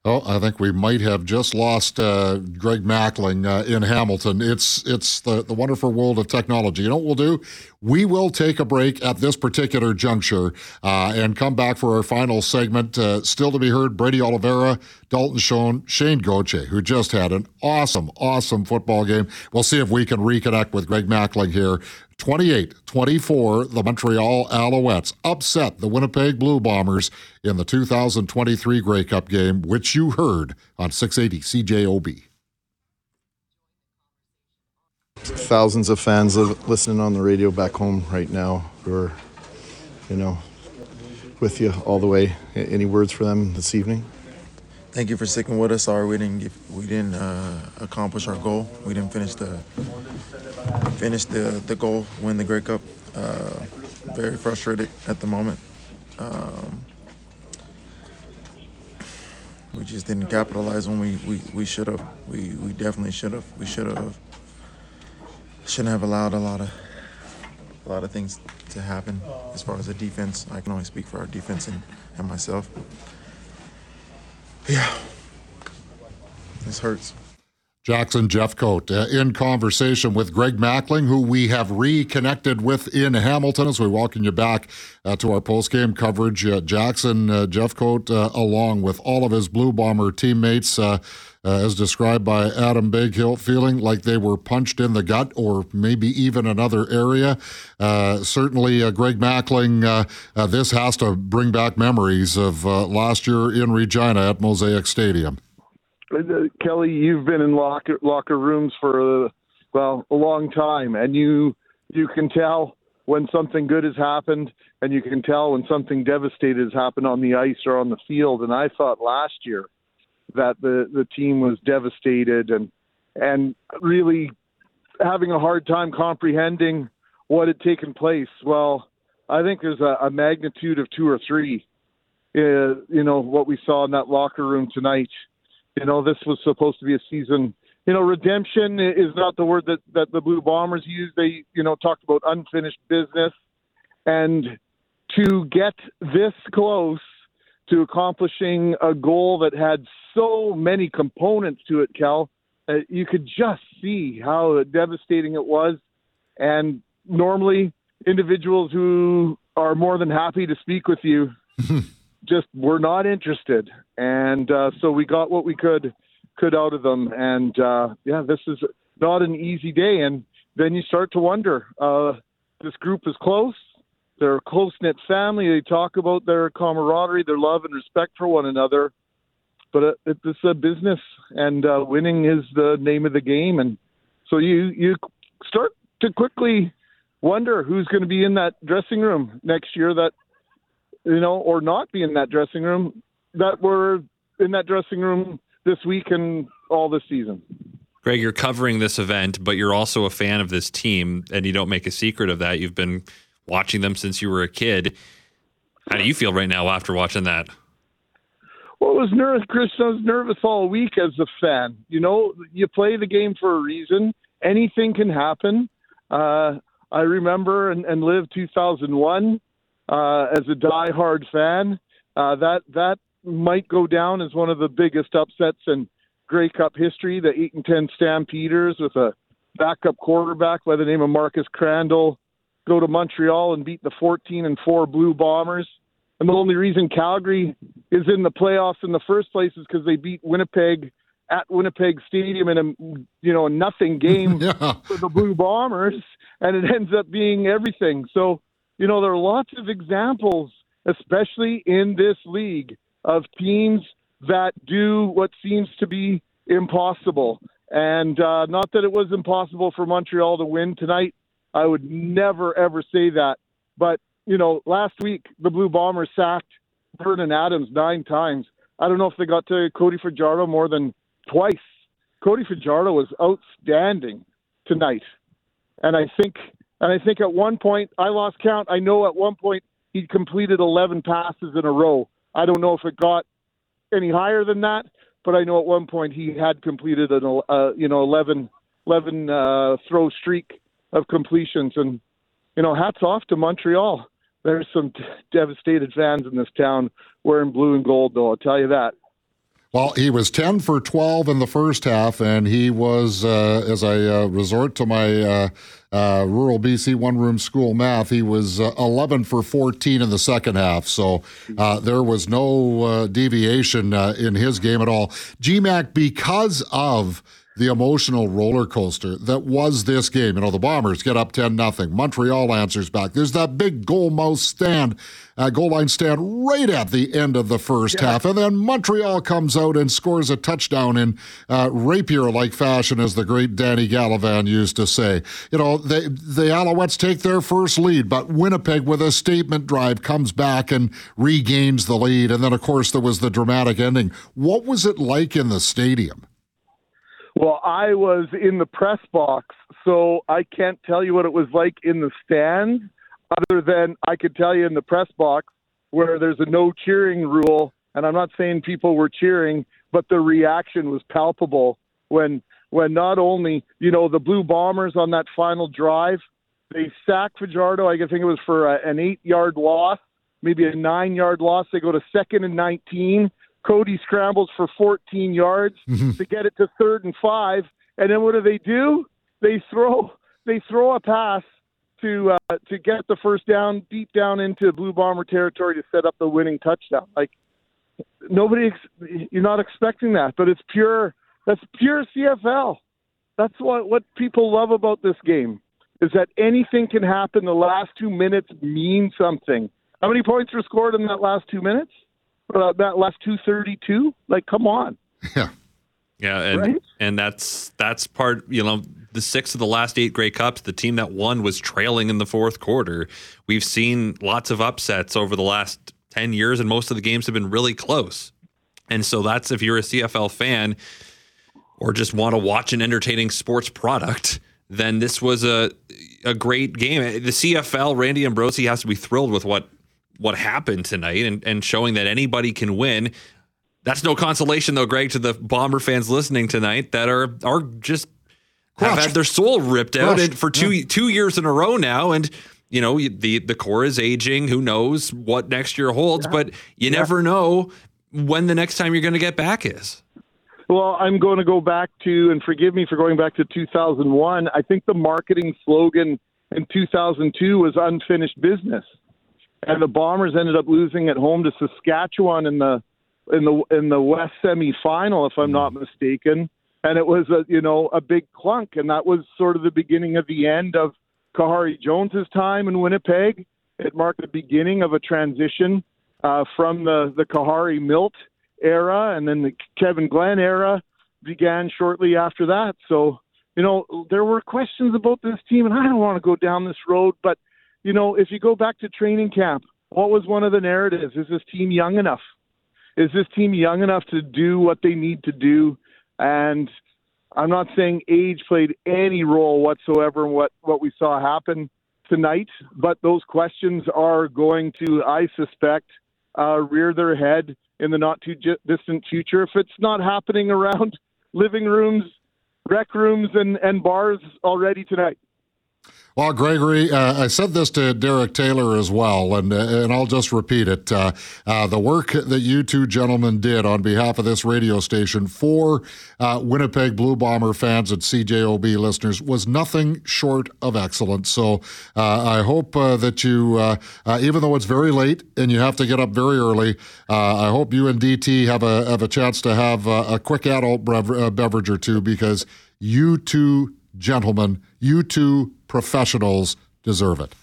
Oh, I think we might have just lost uh, Greg Mackling uh, in Hamilton. It's it's the, the wonderful world of technology. You know what we'll do? We will take a break at this particular juncture uh, and come back for our final segment. Uh, still to be heard, Brady Oliveira, Dalton Schoen, Shane Gauthier, who just had an awesome, awesome football game. We'll see if we can reconnect with Greg Mackling here 28 24, the Montreal Alouettes upset the Winnipeg Blue Bombers in the 2023 Grey Cup game, which you heard on 680 CJOB. Thousands of fans listening on the radio back home right now who are, you know, with you all the way. Any words for them this evening? Thank you for sticking with us. Sorry we didn't give, we didn't uh, accomplish our goal. We didn't finish the finish the the goal, win the Grey Cup. Uh, very frustrated at the moment. Um, we just didn't capitalize when we we, we should have. We we definitely should have. We should have. Shouldn't have allowed a lot of a lot of things to happen as far as the defense. I can only speak for our defense and, and myself. Yeah, this hurts. Jackson Jeffcoat uh, in conversation with Greg Mackling, who we have reconnected with in Hamilton as we welcome you back uh, to our post-game coverage. Uh, Jackson uh, Jeffcoat, uh, along with all of his Blue Bomber teammates, uh, as described by Adam Bighill, feeling like they were punched in the gut or maybe even another area. certainly, Greg Mackling, this has to bring back memories of last year in Regina at Mosaic Stadium. Uh, Kelly, you've been in locker locker rooms for uh, well a long time, and you you can tell when something good has happened, and you can tell when something devastating has happened on the ice or on the field. And I thought last year that the the team was devastated and and really having a hard time comprehending what had taken place. Well, I think there's a, a magnitude of two or three. Uh, you know what we saw in that locker room tonight you know, this was supposed to be a season. You know, redemption is not the word that that the Blue Bombers used. They, you know, talked about unfinished business, and to get this close to accomplishing a goal that had so many components to it, Cal, uh, you could just see how devastating it was. And normally, individuals who are more than happy to speak with you [laughs] just were not interested, and uh, so we got what we could could out of them. And uh, yeah, this is not an easy day. And then you start to wonder. Uh, this group is close. They're a close knit family. They talk about their camaraderie, their love and respect for one another. But uh, it's a business, and uh, winning is the name of the game. And so you you start to quickly wonder who's going to be in that dressing room next year that you know, or not be in that dressing room that were in that dressing room this week and all this season. Greg, you're covering this event, but you're also a fan of this team, and you don't make a secret of that. You've been watching them since you were a kid. How do you feel right now after watching that? Well, I was nervous, Chris. I was nervous all week as a fan. You know, you play the game for a reason. Anything can happen. Uh, I remember and, and lived 2001 uh, as a die-hard fan. Uh, that that might go down as one of the biggest upsets in Grey Cup history. The eight and ten Stampeders with a backup quarterback by the name of Marcus Crandall go to Montreal and beat the 14 and four Blue Bombers. And the only reason Calgary is in the playoffs in the first place is because they beat Winnipeg at Winnipeg Stadium in a you know a nothing game [laughs] yeah. for the Blue Bombers, and it ends up being everything. So you know, there are lots of examples, especially in this league, of teams that do what seems to be impossible. And uh, not that it was impossible for Montreal to win tonight. I would never, ever say that. But, you know, last week, the Blue Bombers sacked Vernon Adams nine times. I don't know if they got to Cody Fajardo more than twice. Cody Fajardo was outstanding tonight. And I think and I think at one point, I lost count. I know at one point he completed 11 passes in a row. I don't know if it got any higher than that, but I know at one point he had completed an uh, you know 11 11 uh, throw streak of completions, and you know hats off to Montreal. There's some d- [laughs] devastated fans in this town wearing blue and gold, though. I'll tell you that. Well, he was 10 for 12 in the first half, and he was, uh, as I uh, resort to my uh, uh rural BC one room school math, he was uh, 11 for 14 in the second half. So uh, there was no deviation in his game at all. GMAC, because of the emotional roller coaster that was this game. You know, the Bombers get up 10 nothing. Montreal answers back. There's that big goal mouth stand, uh, goal line stand right at the end of the first yeah. half. And then Montreal comes out and scores a touchdown in uh, rapier like fashion, as the great Danny Gallivan used to say. You know, they, the Alouettes take their first lead, but Winnipeg, with a statement drive, comes back and regains the lead. And then, of course, there was the dramatic ending. What was it like in the stadium? Well, I was in the press box, so I can't tell you what it was like in the stand, other than I could tell you in the press box where there's a no cheering rule, and I'm not saying people were cheering, but the reaction was palpable when when not only you know the Blue Bombers on that final drive, they sacked Fajardo. I think it was for a, an eight-yard loss, maybe a nine-yard loss. They go to second and 19 Cody scrambles for 14 yards mm-hmm. [laughs] to get it to third and five, and then what do they do? They throw they throw a pass to uh, to get the first down deep down into Blue Bomber territory to set up the winning touchdown. Like nobody, ex- you're not expecting that, but it's pure. That's pure CFL. That's what what people love about this game is that anything can happen. The last two minutes mean something. How many points were scored in that last two minutes? Uh, that last 232. Like, come on. Yeah. Yeah, and right? and that's that's part. You know, the six of the last eight Grey Cups, the team that won was trailing in the fourth quarter. We've seen lots of upsets over the last ten years, and most of the games have been really close. And so that's if you're a CFL fan or just want to watch an entertaining sports product, then this was a a great game. The CFL, Randy Ambrosie has to be thrilled with what what happened tonight and, and showing that anybody can win. That's no consolation though, Greg, to the Bomber fans listening tonight that are are just Crushed. have had their soul ripped out for two yeah. two years in a row now, and you know the the core is aging. Who knows what next year holds? Yeah. But you yeah. never know when the next time you're going to get back is. Well, I'm going to go back to, and forgive me for going back to 2001. I think the marketing slogan in 2002 was unfinished business and the Bombers ended up losing at home to Saskatchewan in the in the in the West semifinal, if I'm not mistaken. And it was a you know a big clunk, and that was sort of the beginning of the end of Khari Jones's time in Winnipeg. It marked the beginning of a transition uh, from the the Khari Milt era, and then the Kevin Glenn era began shortly after that. So you know there were questions about this team, and I don't want to go down this road, but you know, if you go back to training camp, what was one of the narratives? Is this team young enough? Is this team young enough to do what they need to do? And I'm not saying age played any role whatsoever in what, what we saw happen tonight, but those questions are going to, I suspect, uh, rear their head in the not too distant future. If it's not happening around [laughs] living rooms, rec rooms, and, and bars already tonight. Well, Gregory, uh, I said this to Derek Taylor as well, and uh, and I'll just repeat it. Uh, uh, the work that you two gentlemen did on behalf of this radio station for uh, Winnipeg Blue Bomber fans and CJOB listeners was nothing short of excellent. So uh, I hope that you, even though it's very late and you have to get up very early, I hope you and DT have a have a chance to have a quick adult beverage or two because you two gentlemen, you two professionals deserve it.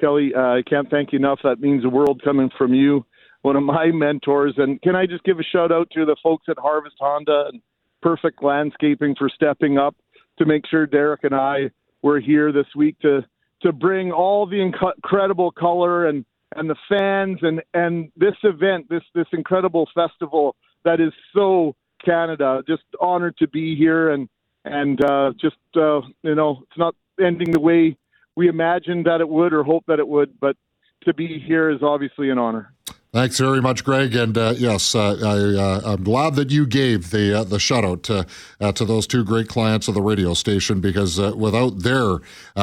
Kelly, uh, I can't thank you enough. That means the world coming from you, one of my [laughs] mentors. And can I just give a shout out to the folks at Harvest Honda and Perfect Landscaping for stepping up to make sure Derek and I were here this week to to bring all the inc- incredible color and and the fans and and this event, this this incredible festival that is so Canada. Just honored to be here and and uh, just uh, you know, it's not ending the way we imagined that it would or hoped that it would. But to be here is obviously an honor. Thanks very much, Greg. And uh, yes, uh, I, am uh, glad that you gave the uh, the shout out to uh, to those two great clients of the radio station because without their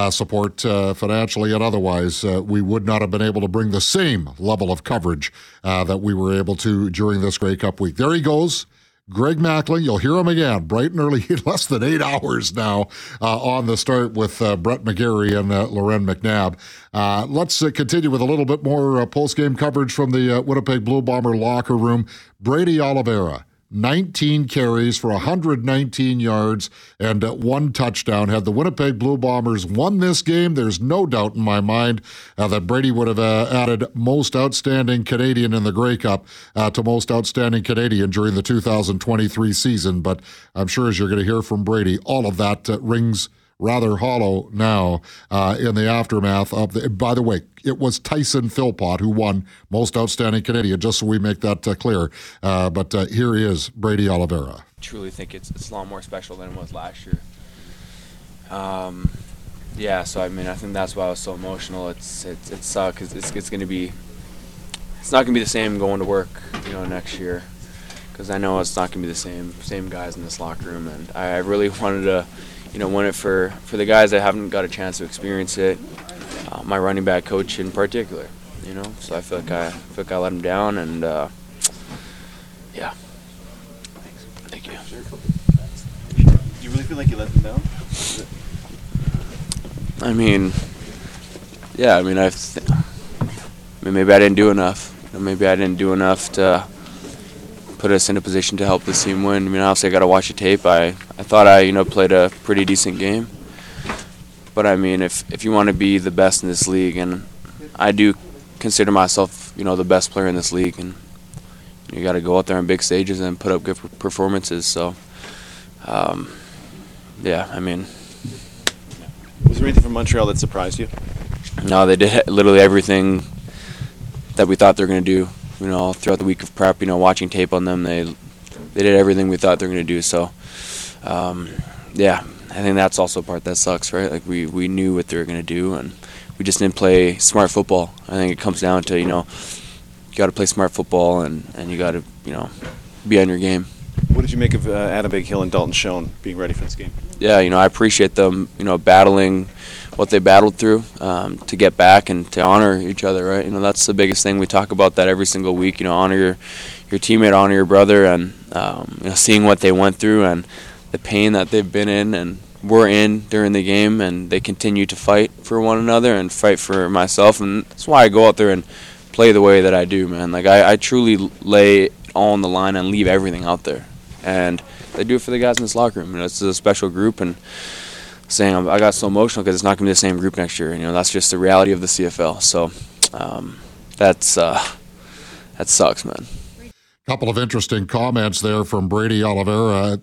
support financially and otherwise, we would not have been able to bring the same level of coverage that we were able to during this Grey Cup week. There he goes. Greg Mackling, you'll hear him again bright and early, [laughs] less than eight hours now uh, on the start with uh, Brett McGarry and uh, Loren McNabb. Uh, let's uh, continue with a little bit more uh, post game coverage from the Winnipeg Blue Bomber locker room. Brady Oliveira 19 carries for 119 yards and uh, one touchdown. Had the Winnipeg Blue Bombers won this game, there's no doubt in my mind uh, that Brady would have uh, added most outstanding Canadian in the Grey Cup uh, to most outstanding Canadian during the 2023 season. But I'm sure as you're going to hear from Brady, all of that uh, rings rather hollow now uh, in the aftermath of the. By the way, it was Tyson Philpot who won Most Outstanding Canadian, just so we make that uh, clear. Uh, but uh, here is Brady Oliveira. truly think it's, it's a lot more special than it was last year. Um, yeah, so I mean, I think that's why I was so emotional. It's it's it sucks it's it's going to be it's not going to be the same going to work, you know, next year. Because I know it's not going to be the same same guys in this locker room, and I, I really wanted to, you know, win it for for the guys that haven't got a chance to experience it. Uh, my running back coach in particular, you know. So I feel like I feel like I let him down, and uh, yeah. Thanks. Thank you. Do you really feel like you let them down? I mean, yeah. I mean, I. Th- I mean, maybe I didn't do enough. You know, maybe I didn't do enough to put us in a position to help this team win. I mean, obviously, I got to watch the tape. I, I thought I, you know, played a pretty decent game. But I mean, if if you want to be the best in this league, and I do consider myself, you know, the best player in this league, and you got to go out there on big stages and put up good performances. So, um, yeah, I mean, Was there anything from Montreal that surprised you? no, they did literally everything that we thought they were going to do. You know, throughout the week of prep, you know, watching tape on them, they they did everything we thought they were going to do. So, um, yeah, I think that's also part that sucks, right? Like we we knew what they were going to do, and we just didn't play smart football. I think it comes down to you know, you got to play smart football, and and you got to you know, be on your game. What did you make of uh, Adam Bighill and Dalton Schoen being ready for this game? yeah, you know, I appreciate them, you know, battling what they battled through um, to get back and to honor each other, right? You know, that's the biggest thing. We talk about that every single week. You know, honor your your teammate, honor your brother, and um, you know, seeing what they went through and the pain that they've been in and were in during the game, and they continue to fight for one another and fight for myself, and that's why I go out there and play the way that I do, man. Like I, I truly lay all on the line and leave everything out there, and they do it for the guys in this locker room. You know, it's a special group, and saying I got so emotional because it's not going to be the same group next year. You know, that's just the reality of the CFL. So um, that's uh, that sucks, man. couple of interesting comments there from Brady Oliveira.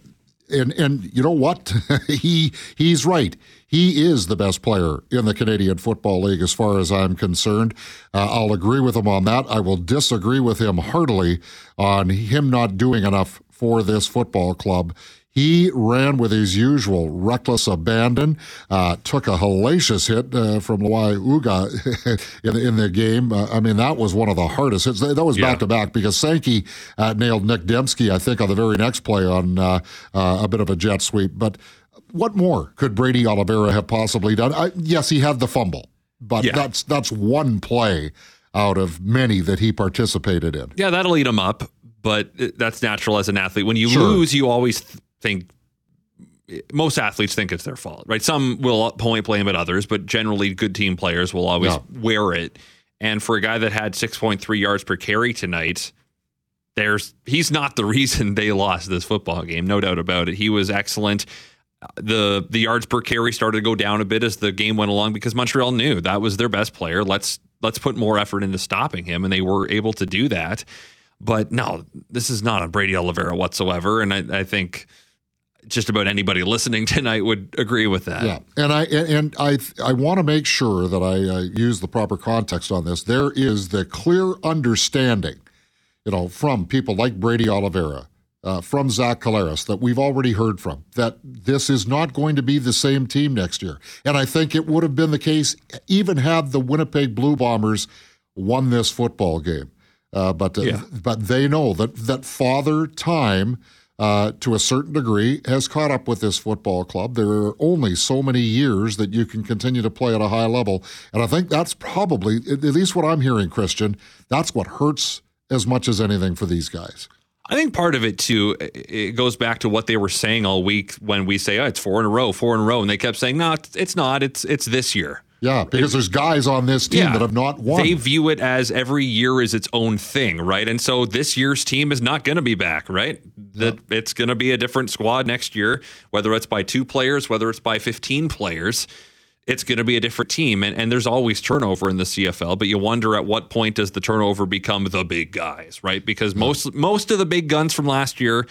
And and you know what? [laughs] he he's right. He is the best player in the Canadian Football League as far as I'm concerned. Uh, I'll agree with him on that. I will disagree with him heartily on him not doing enough for this football club. He ran with his usual reckless abandon, uh, took a hellacious hit uh, from Lwal Uguak [laughs] in, in the game. Uh, I mean, that was one of the hardest hits. That was back to back because Sankey uh, nailed Nic Demski, I think, on the very next play on uh, uh, a bit of a jet sweep. But what more could Brady Oliveira have possibly done? I, yes, he had the fumble, but Yeah. that's that's one play out of many that he participated in. Yeah, that'll eat him up, but that's natural as an athlete. When you Sure. lose, you always think most athletes think it's their fault, right? Some will point blame at others, but generally good team players will always Yeah. wear it. And for a guy that had 6.3 yards per carry tonight, there's he's not the [laughs] reason they lost this football game, no doubt about it. He was excellent. The the yards per carry started to go down a bit as the game went along because Montreal knew that was their best player. Let's let's put more effort into stopping him, and they were able to do that. But no, this is not a Brady Oliveira whatsoever, and I, I think just about anybody listening tonight would agree with that. Yeah, and I and I I want to make sure that I uh, use the proper context on this. There is the clear understanding, you know, from people like Brady Oliveira, uh, from Zach Collaros that we've already heard from that this is not going to be the same team next year. And I think it would have been the case even had the Winnipeg Blue Bombers won this football game. Uh, but uh, Yeah. but they know that that father time uh, to a certain degree has caught up with this football club. There are only so many years that you can continue to play at a high level, and I think that's probably at least what I'm hearing, Christian. That's what hurts as much as anything for these guys. I think part of it too, it goes back to what they were saying all week when we say, oh, it's four in a row, four in a row. And they kept saying, no, it's not. It's, it's this year. Yeah, because there's guys on this team Yeah. that have not won. They view it as every year is its own thing, right? And so this year's team is not going to be back, right? That it's going to be a different squad next year, whether it's by two players, whether it's by 15 players. It's going to be a different team, and, and there's always turnover in the CFL. But you wonder at what point does the turnover become the big guys, right? Because most most of the big guns from last year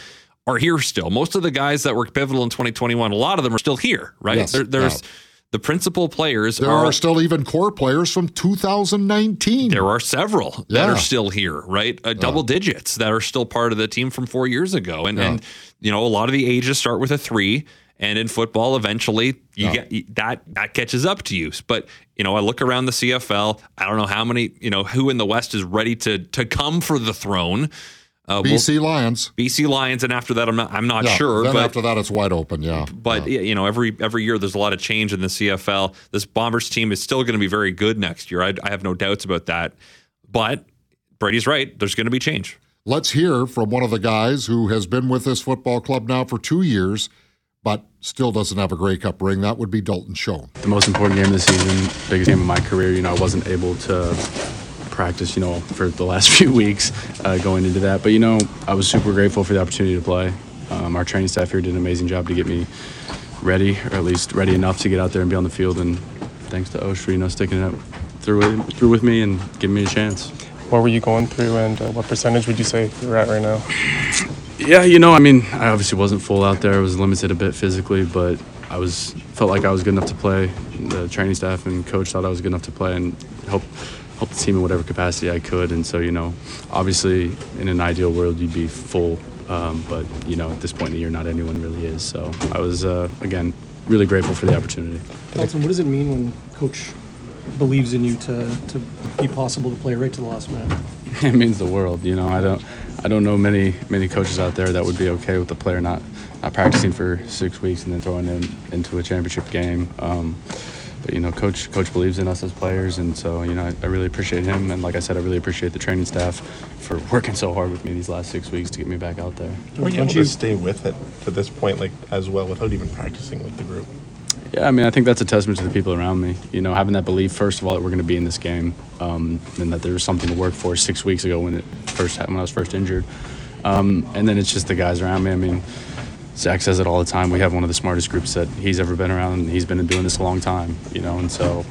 are here still. Most of the guys that were pivotal in 2021, a lot of them are still here, right? Yes, There, there's yeah. The principal players there are still even core players from 2019. there are several that are still here, right? Uh, double digits that are still part of the team from four years ago. And, Yeah. and you know, a lot of the ages start with a three. And in football, eventually you Yeah. get that that catches up to you. But you know, I look around the CFL. I don't know how many you know who in the West is ready to to come for the throne. Uh, we'll- BC Lions. BC Lions, and after that, I'm not I'm not Yeah, sure. Then but after that, it's wide open. Yeah. but yeah, you know, every every year there's a lot of change in the CFL. This Bombers team is still going to be very good next year. I, I have no doubts about that. But Brady's right. There's going to be change. Let's hear from one of the guys who has been with this football club now for two years, but still doesn't have a Grey Cup ring. That would be Dalton Schoen. the most important game of the season, biggest game of my career. You know, I wasn't able to practice, you know, for the last [laughs] few weeks uh, going into that. But, you know, I was super grateful for the opportunity to play. Um, our training staff here did an amazing job to get me ready, or at least ready enough to get out there and be on the field. And thanks to Osh for, you know, sticking it through, with- through with me and giving me a chance. What were you going through, and uh, what percentage would you say you're at right now? Yeah, you know, I mean, I obviously wasn't full out there. I was limited a bit physically, but I was felt like I was good enough to play. The training staff and coach thought I was good enough to play and help help the team in whatever capacity I could. And so, you know, obviously, in an ideal world, you'd be full, um, but you know, at this point in the year, not anyone really is. So, I was uh, again really grateful for the opportunity. Dalton, what does it mean when coach believes in you to, to be possible to play right to the last minute? [laughs] it means the world. You know, I don't, I don't know many many coaches out there that would be okay with the player not not practicing for six weeks and then throwing him into a championship game. Um, but you know, coach coach believes in us as players, and so you know, I, I really appreciate him. And like I said, I really appreciate the training staff for working so hard with me these last six weeks to get me back out there. Were you able to stay with it to this point, like as well, without even practicing with the group? Yeah, I mean, I think that's a testament to the people around me. You know, having that belief, first of all, that we're going to be in this game, um, and that there was something to work for six weeks ago when it first when I was first injured, um, and then it's just the guys around me. I mean, Zach says it all the time. We have one of the smartest groups that he's ever been around, and he's been doing this a long time. You know, and so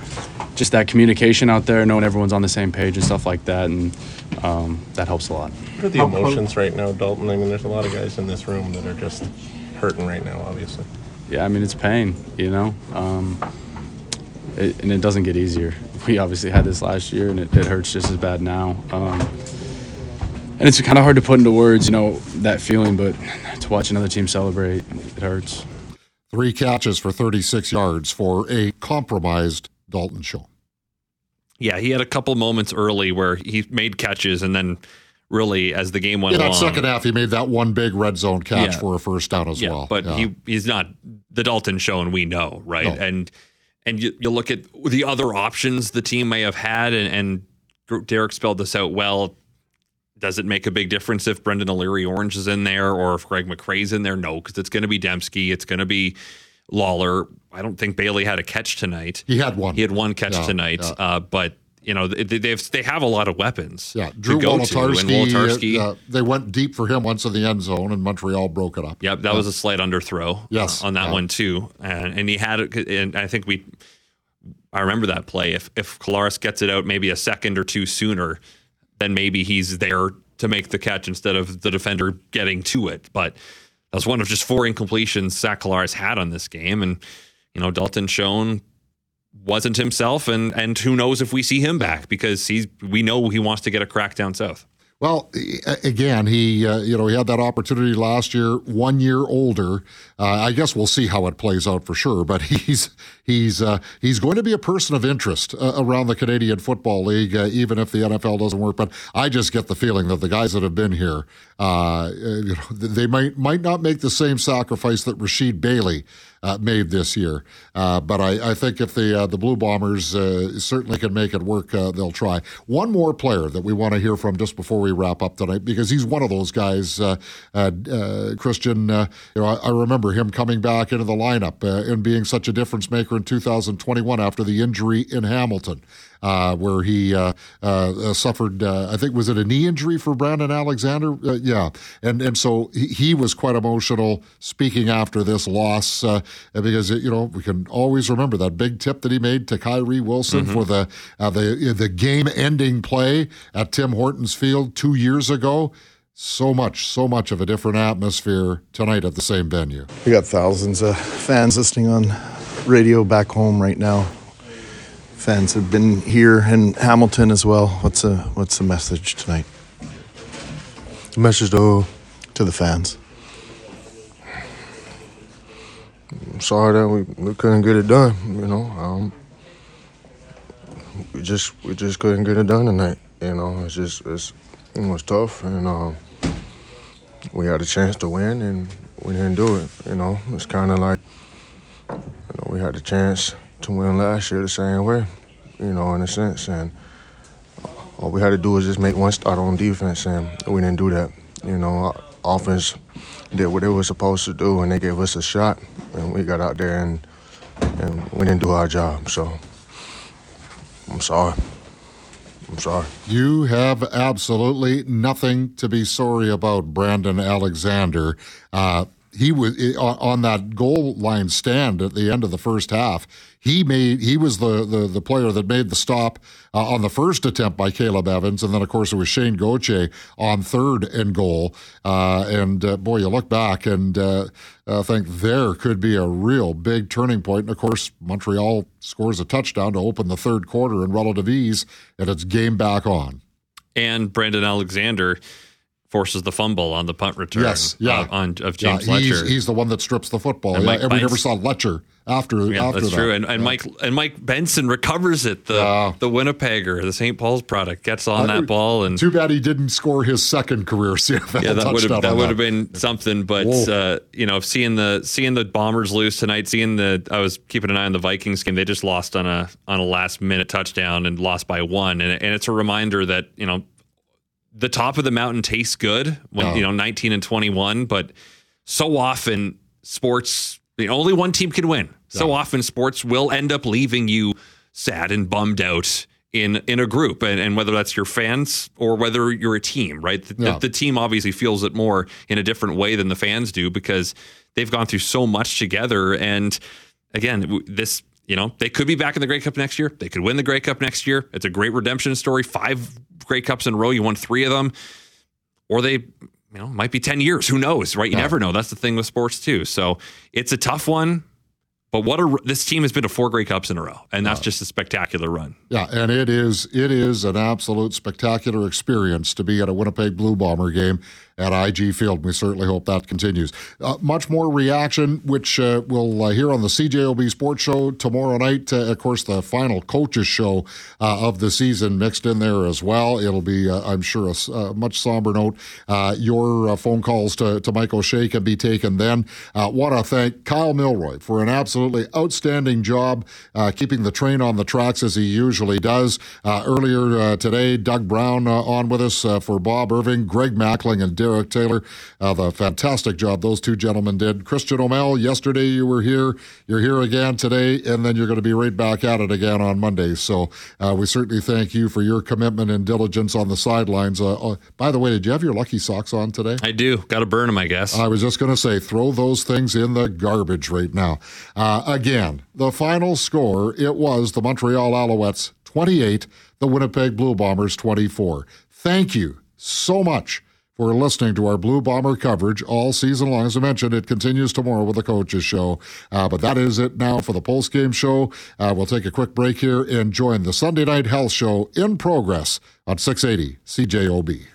just that communication out there, knowing everyone's on the same page and stuff like that, and um, that helps a lot. What are the emotions right now, Dalton? I mean, there's a lot of guys in this room that are just hurting right now, obviously. Yeah, I mean it's pain, you know, um, it, and it doesn't get easier. We obviously had this last year, and it, it hurts just as bad now. Um, and it's kind of hard to put into words, you know, that feeling. But to watch another team celebrate, it hurts. Three catches for 36 yards for a compromised Dalton Schoen. Yeah, he had a couple moments early where he made catches, and then really as the game went on. In that along, second half, he made that one big red zone catch Yeah. for a first down as yeah, well. But Yeah. he he's not the Dalton Schoen we know, right? No. And and you, you look at the other options the team may have had, and, and Derek spelled this out well. Does it make a big difference if Brendan O'Leary Orange is in there or if Greg McCrae's in there? No, because it's going to be Demski, it's going to be Lawler. I don't think Bailey had a catch tonight. He had one. He had one catch Yeah, tonight, yeah. Uh, but you know they, they've they have a lot of weapons. Yeah, Drew go to, and Wolitarsky. Uh, they went deep for him once in the end zone, and Montreal broke it up. Yep, that was a slight underthrow. Yes, uh, on that yeah. one too, and, and he had it. And I think we, I remember that play. If if Collaros gets it out maybe a second or two sooner, then maybe he's there to make the catch instead of the defender getting to it. But that was one of just four incompletions Zach Collaros had on this game, and you know Dalton Schoen wasn't himself, and and who knows if we see him back because he's we know he wants to get a crack down south. Well, again, he uh, you know he had that opportunity last year. One year older, uh, I guess we'll see how it plays out for sure. But [laughs] he's he's uh, he's going to be a person of interest uh, around the Canadian Football League, uh, even if the NFL doesn't work. But I just get the feeling that the guys that have been here, uh, you know, they might might not make the same sacrifice that Rasheed Bailey uh, made this year. Uh, but I, I think if the uh, the Blue Bombers uh, certainly can make it work, uh, they'll try. One more player that we want to hear from just before we wrap up tonight, because he's one of those guys. Christian, you know, I, I remember him coming back into the lineup and being such a difference maker in 2021 after the injury in Hamilton. Uh, where he uh, uh, suffered, uh, I think, was it a knee injury for Brandon Alexander? Uh, yeah, and and so he, he, was quite emotional speaking after this loss uh, because you know we can always remember that big tip that he made to Kyrie Wilson mm-hmm. for the the the game ending play at Tim Hortons Field two years ago so much, so much of a different atmosphere tonight at the same venue. We got thousands of fans listening on radio back home right now. Fans have been here in Hamilton as well. What's the what's the message tonight? The message to to the fans. I'm sorry that we, we couldn't get it done. You know, um, we just we just couldn't get it done tonight. You know, it's just it's it was tough, and um, we had a chance to win, and we didn't do it. You know, it's kind of like you know, we had the chance to win last year the same way. You know, in a sense, and all we had to do was just make one start on defense, and we didn't do that. You know, offense did what they were supposed to do, and they gave us a shot, and we got out there and and we didn't do our job. So I'm sorry. I'm sorry. You have absolutely nothing to be sorry about, Brandon Alexander. Uh, he was on that goal line stand at the end of the first half. He made he was the the, the player that made the stop uh, on the first attempt by Caleb Evans, and then of course it was Shane Gauthier on third and goal. Uh, and uh, boy, you look back and uh, uh, think there could be a real big turning point. And of course, Montreal scores a touchdown to open the third quarter in relative ease, and it's game back on. And Brandon Alexander forces the fumble on the punt return. Yes, yeah, uh, on of James yeah, he's, Letcher. He's the one that strips the football. Yeah, and we never saw Letcher after. Yeah, after that's that. true. And, and yeah. Mike and Mike Benson recovers it. The Yeah. the Winnipegger, the St. Paul's product, gets on Uh, that ball and Too bad he didn't score his second career [laughs] CFL yeah, that would have that would have been something. But uh, you know, seeing the seeing the Bombers lose tonight, seeing the I was keeping an eye on the Vikings game. They just lost on a on a last minute touchdown and lost by one. And, and it's a reminder that you know the top of the mountain tastes good when Yeah. you oh. know 19 and 21, but so often sports, know, only one team can win. So often sports will end up leaving you sad and bummed out in in a group, and, and whether that's your fans or whether you're a team, right? The, the- Yeah. the team obviously feels it more in a different way than the fans do because they've gone through so much together. And again, this you know they could be back in the Grey Cup next year. They could win the Grey Cup next year. It's a great redemption story. Five Grey Cups in a row. You won three of them, or they you know might be ten years. Who knows? Right? You Yeah. never know. That's the thing with sports too. So it's a tough one. But what a this team has been to four Grey Cups in a row, and that's just a spectacular run. Yeah, and it is it is an absolute spectacular experience to be at a Winnipeg Blue Bomber game at IG Field. We certainly hope that continues. Uh, much more reaction, which uh, we'll uh, hear on the CJOB Sports Show tomorrow night. Uh, of course, the final coaches show uh, of the season mixed in there as well. It'll be, I'm sure, a much somber note. Your phone calls to, to Mike O'Shea can be taken then. Want to thank Kyle Milroy for an absolutely outstanding job keeping the train on the tracks as he usually does. Earlier today, Doug Brown on with us for Bob Irving, Greg Mackling, and Derek Taylor. Uh, the fantastic job those two gentlemen did. Christian O'Mell, yesterday you were here. You're here again today, and then you're going to be right back at it again on Monday. So uh, we certainly thank you for your commitment and diligence on the sidelines. Uh, uh, by the way, did you have your lucky socks on today? I do. Got to burn them, I guess. I was just going to say, throw those things in the garbage right now. Uh, again, the final score it was the Montreal Alouettes 28, the Winnipeg Blue Bombers 24. Thank you so much for listening to our Blue Bomber coverage all season long. As I mentioned, it continues tomorrow with the coaches show. Uh, but that is it now for the post game show. Uh, we'll take a quick break here and join the Sunday Night Health Show in progress on 680 CJOB.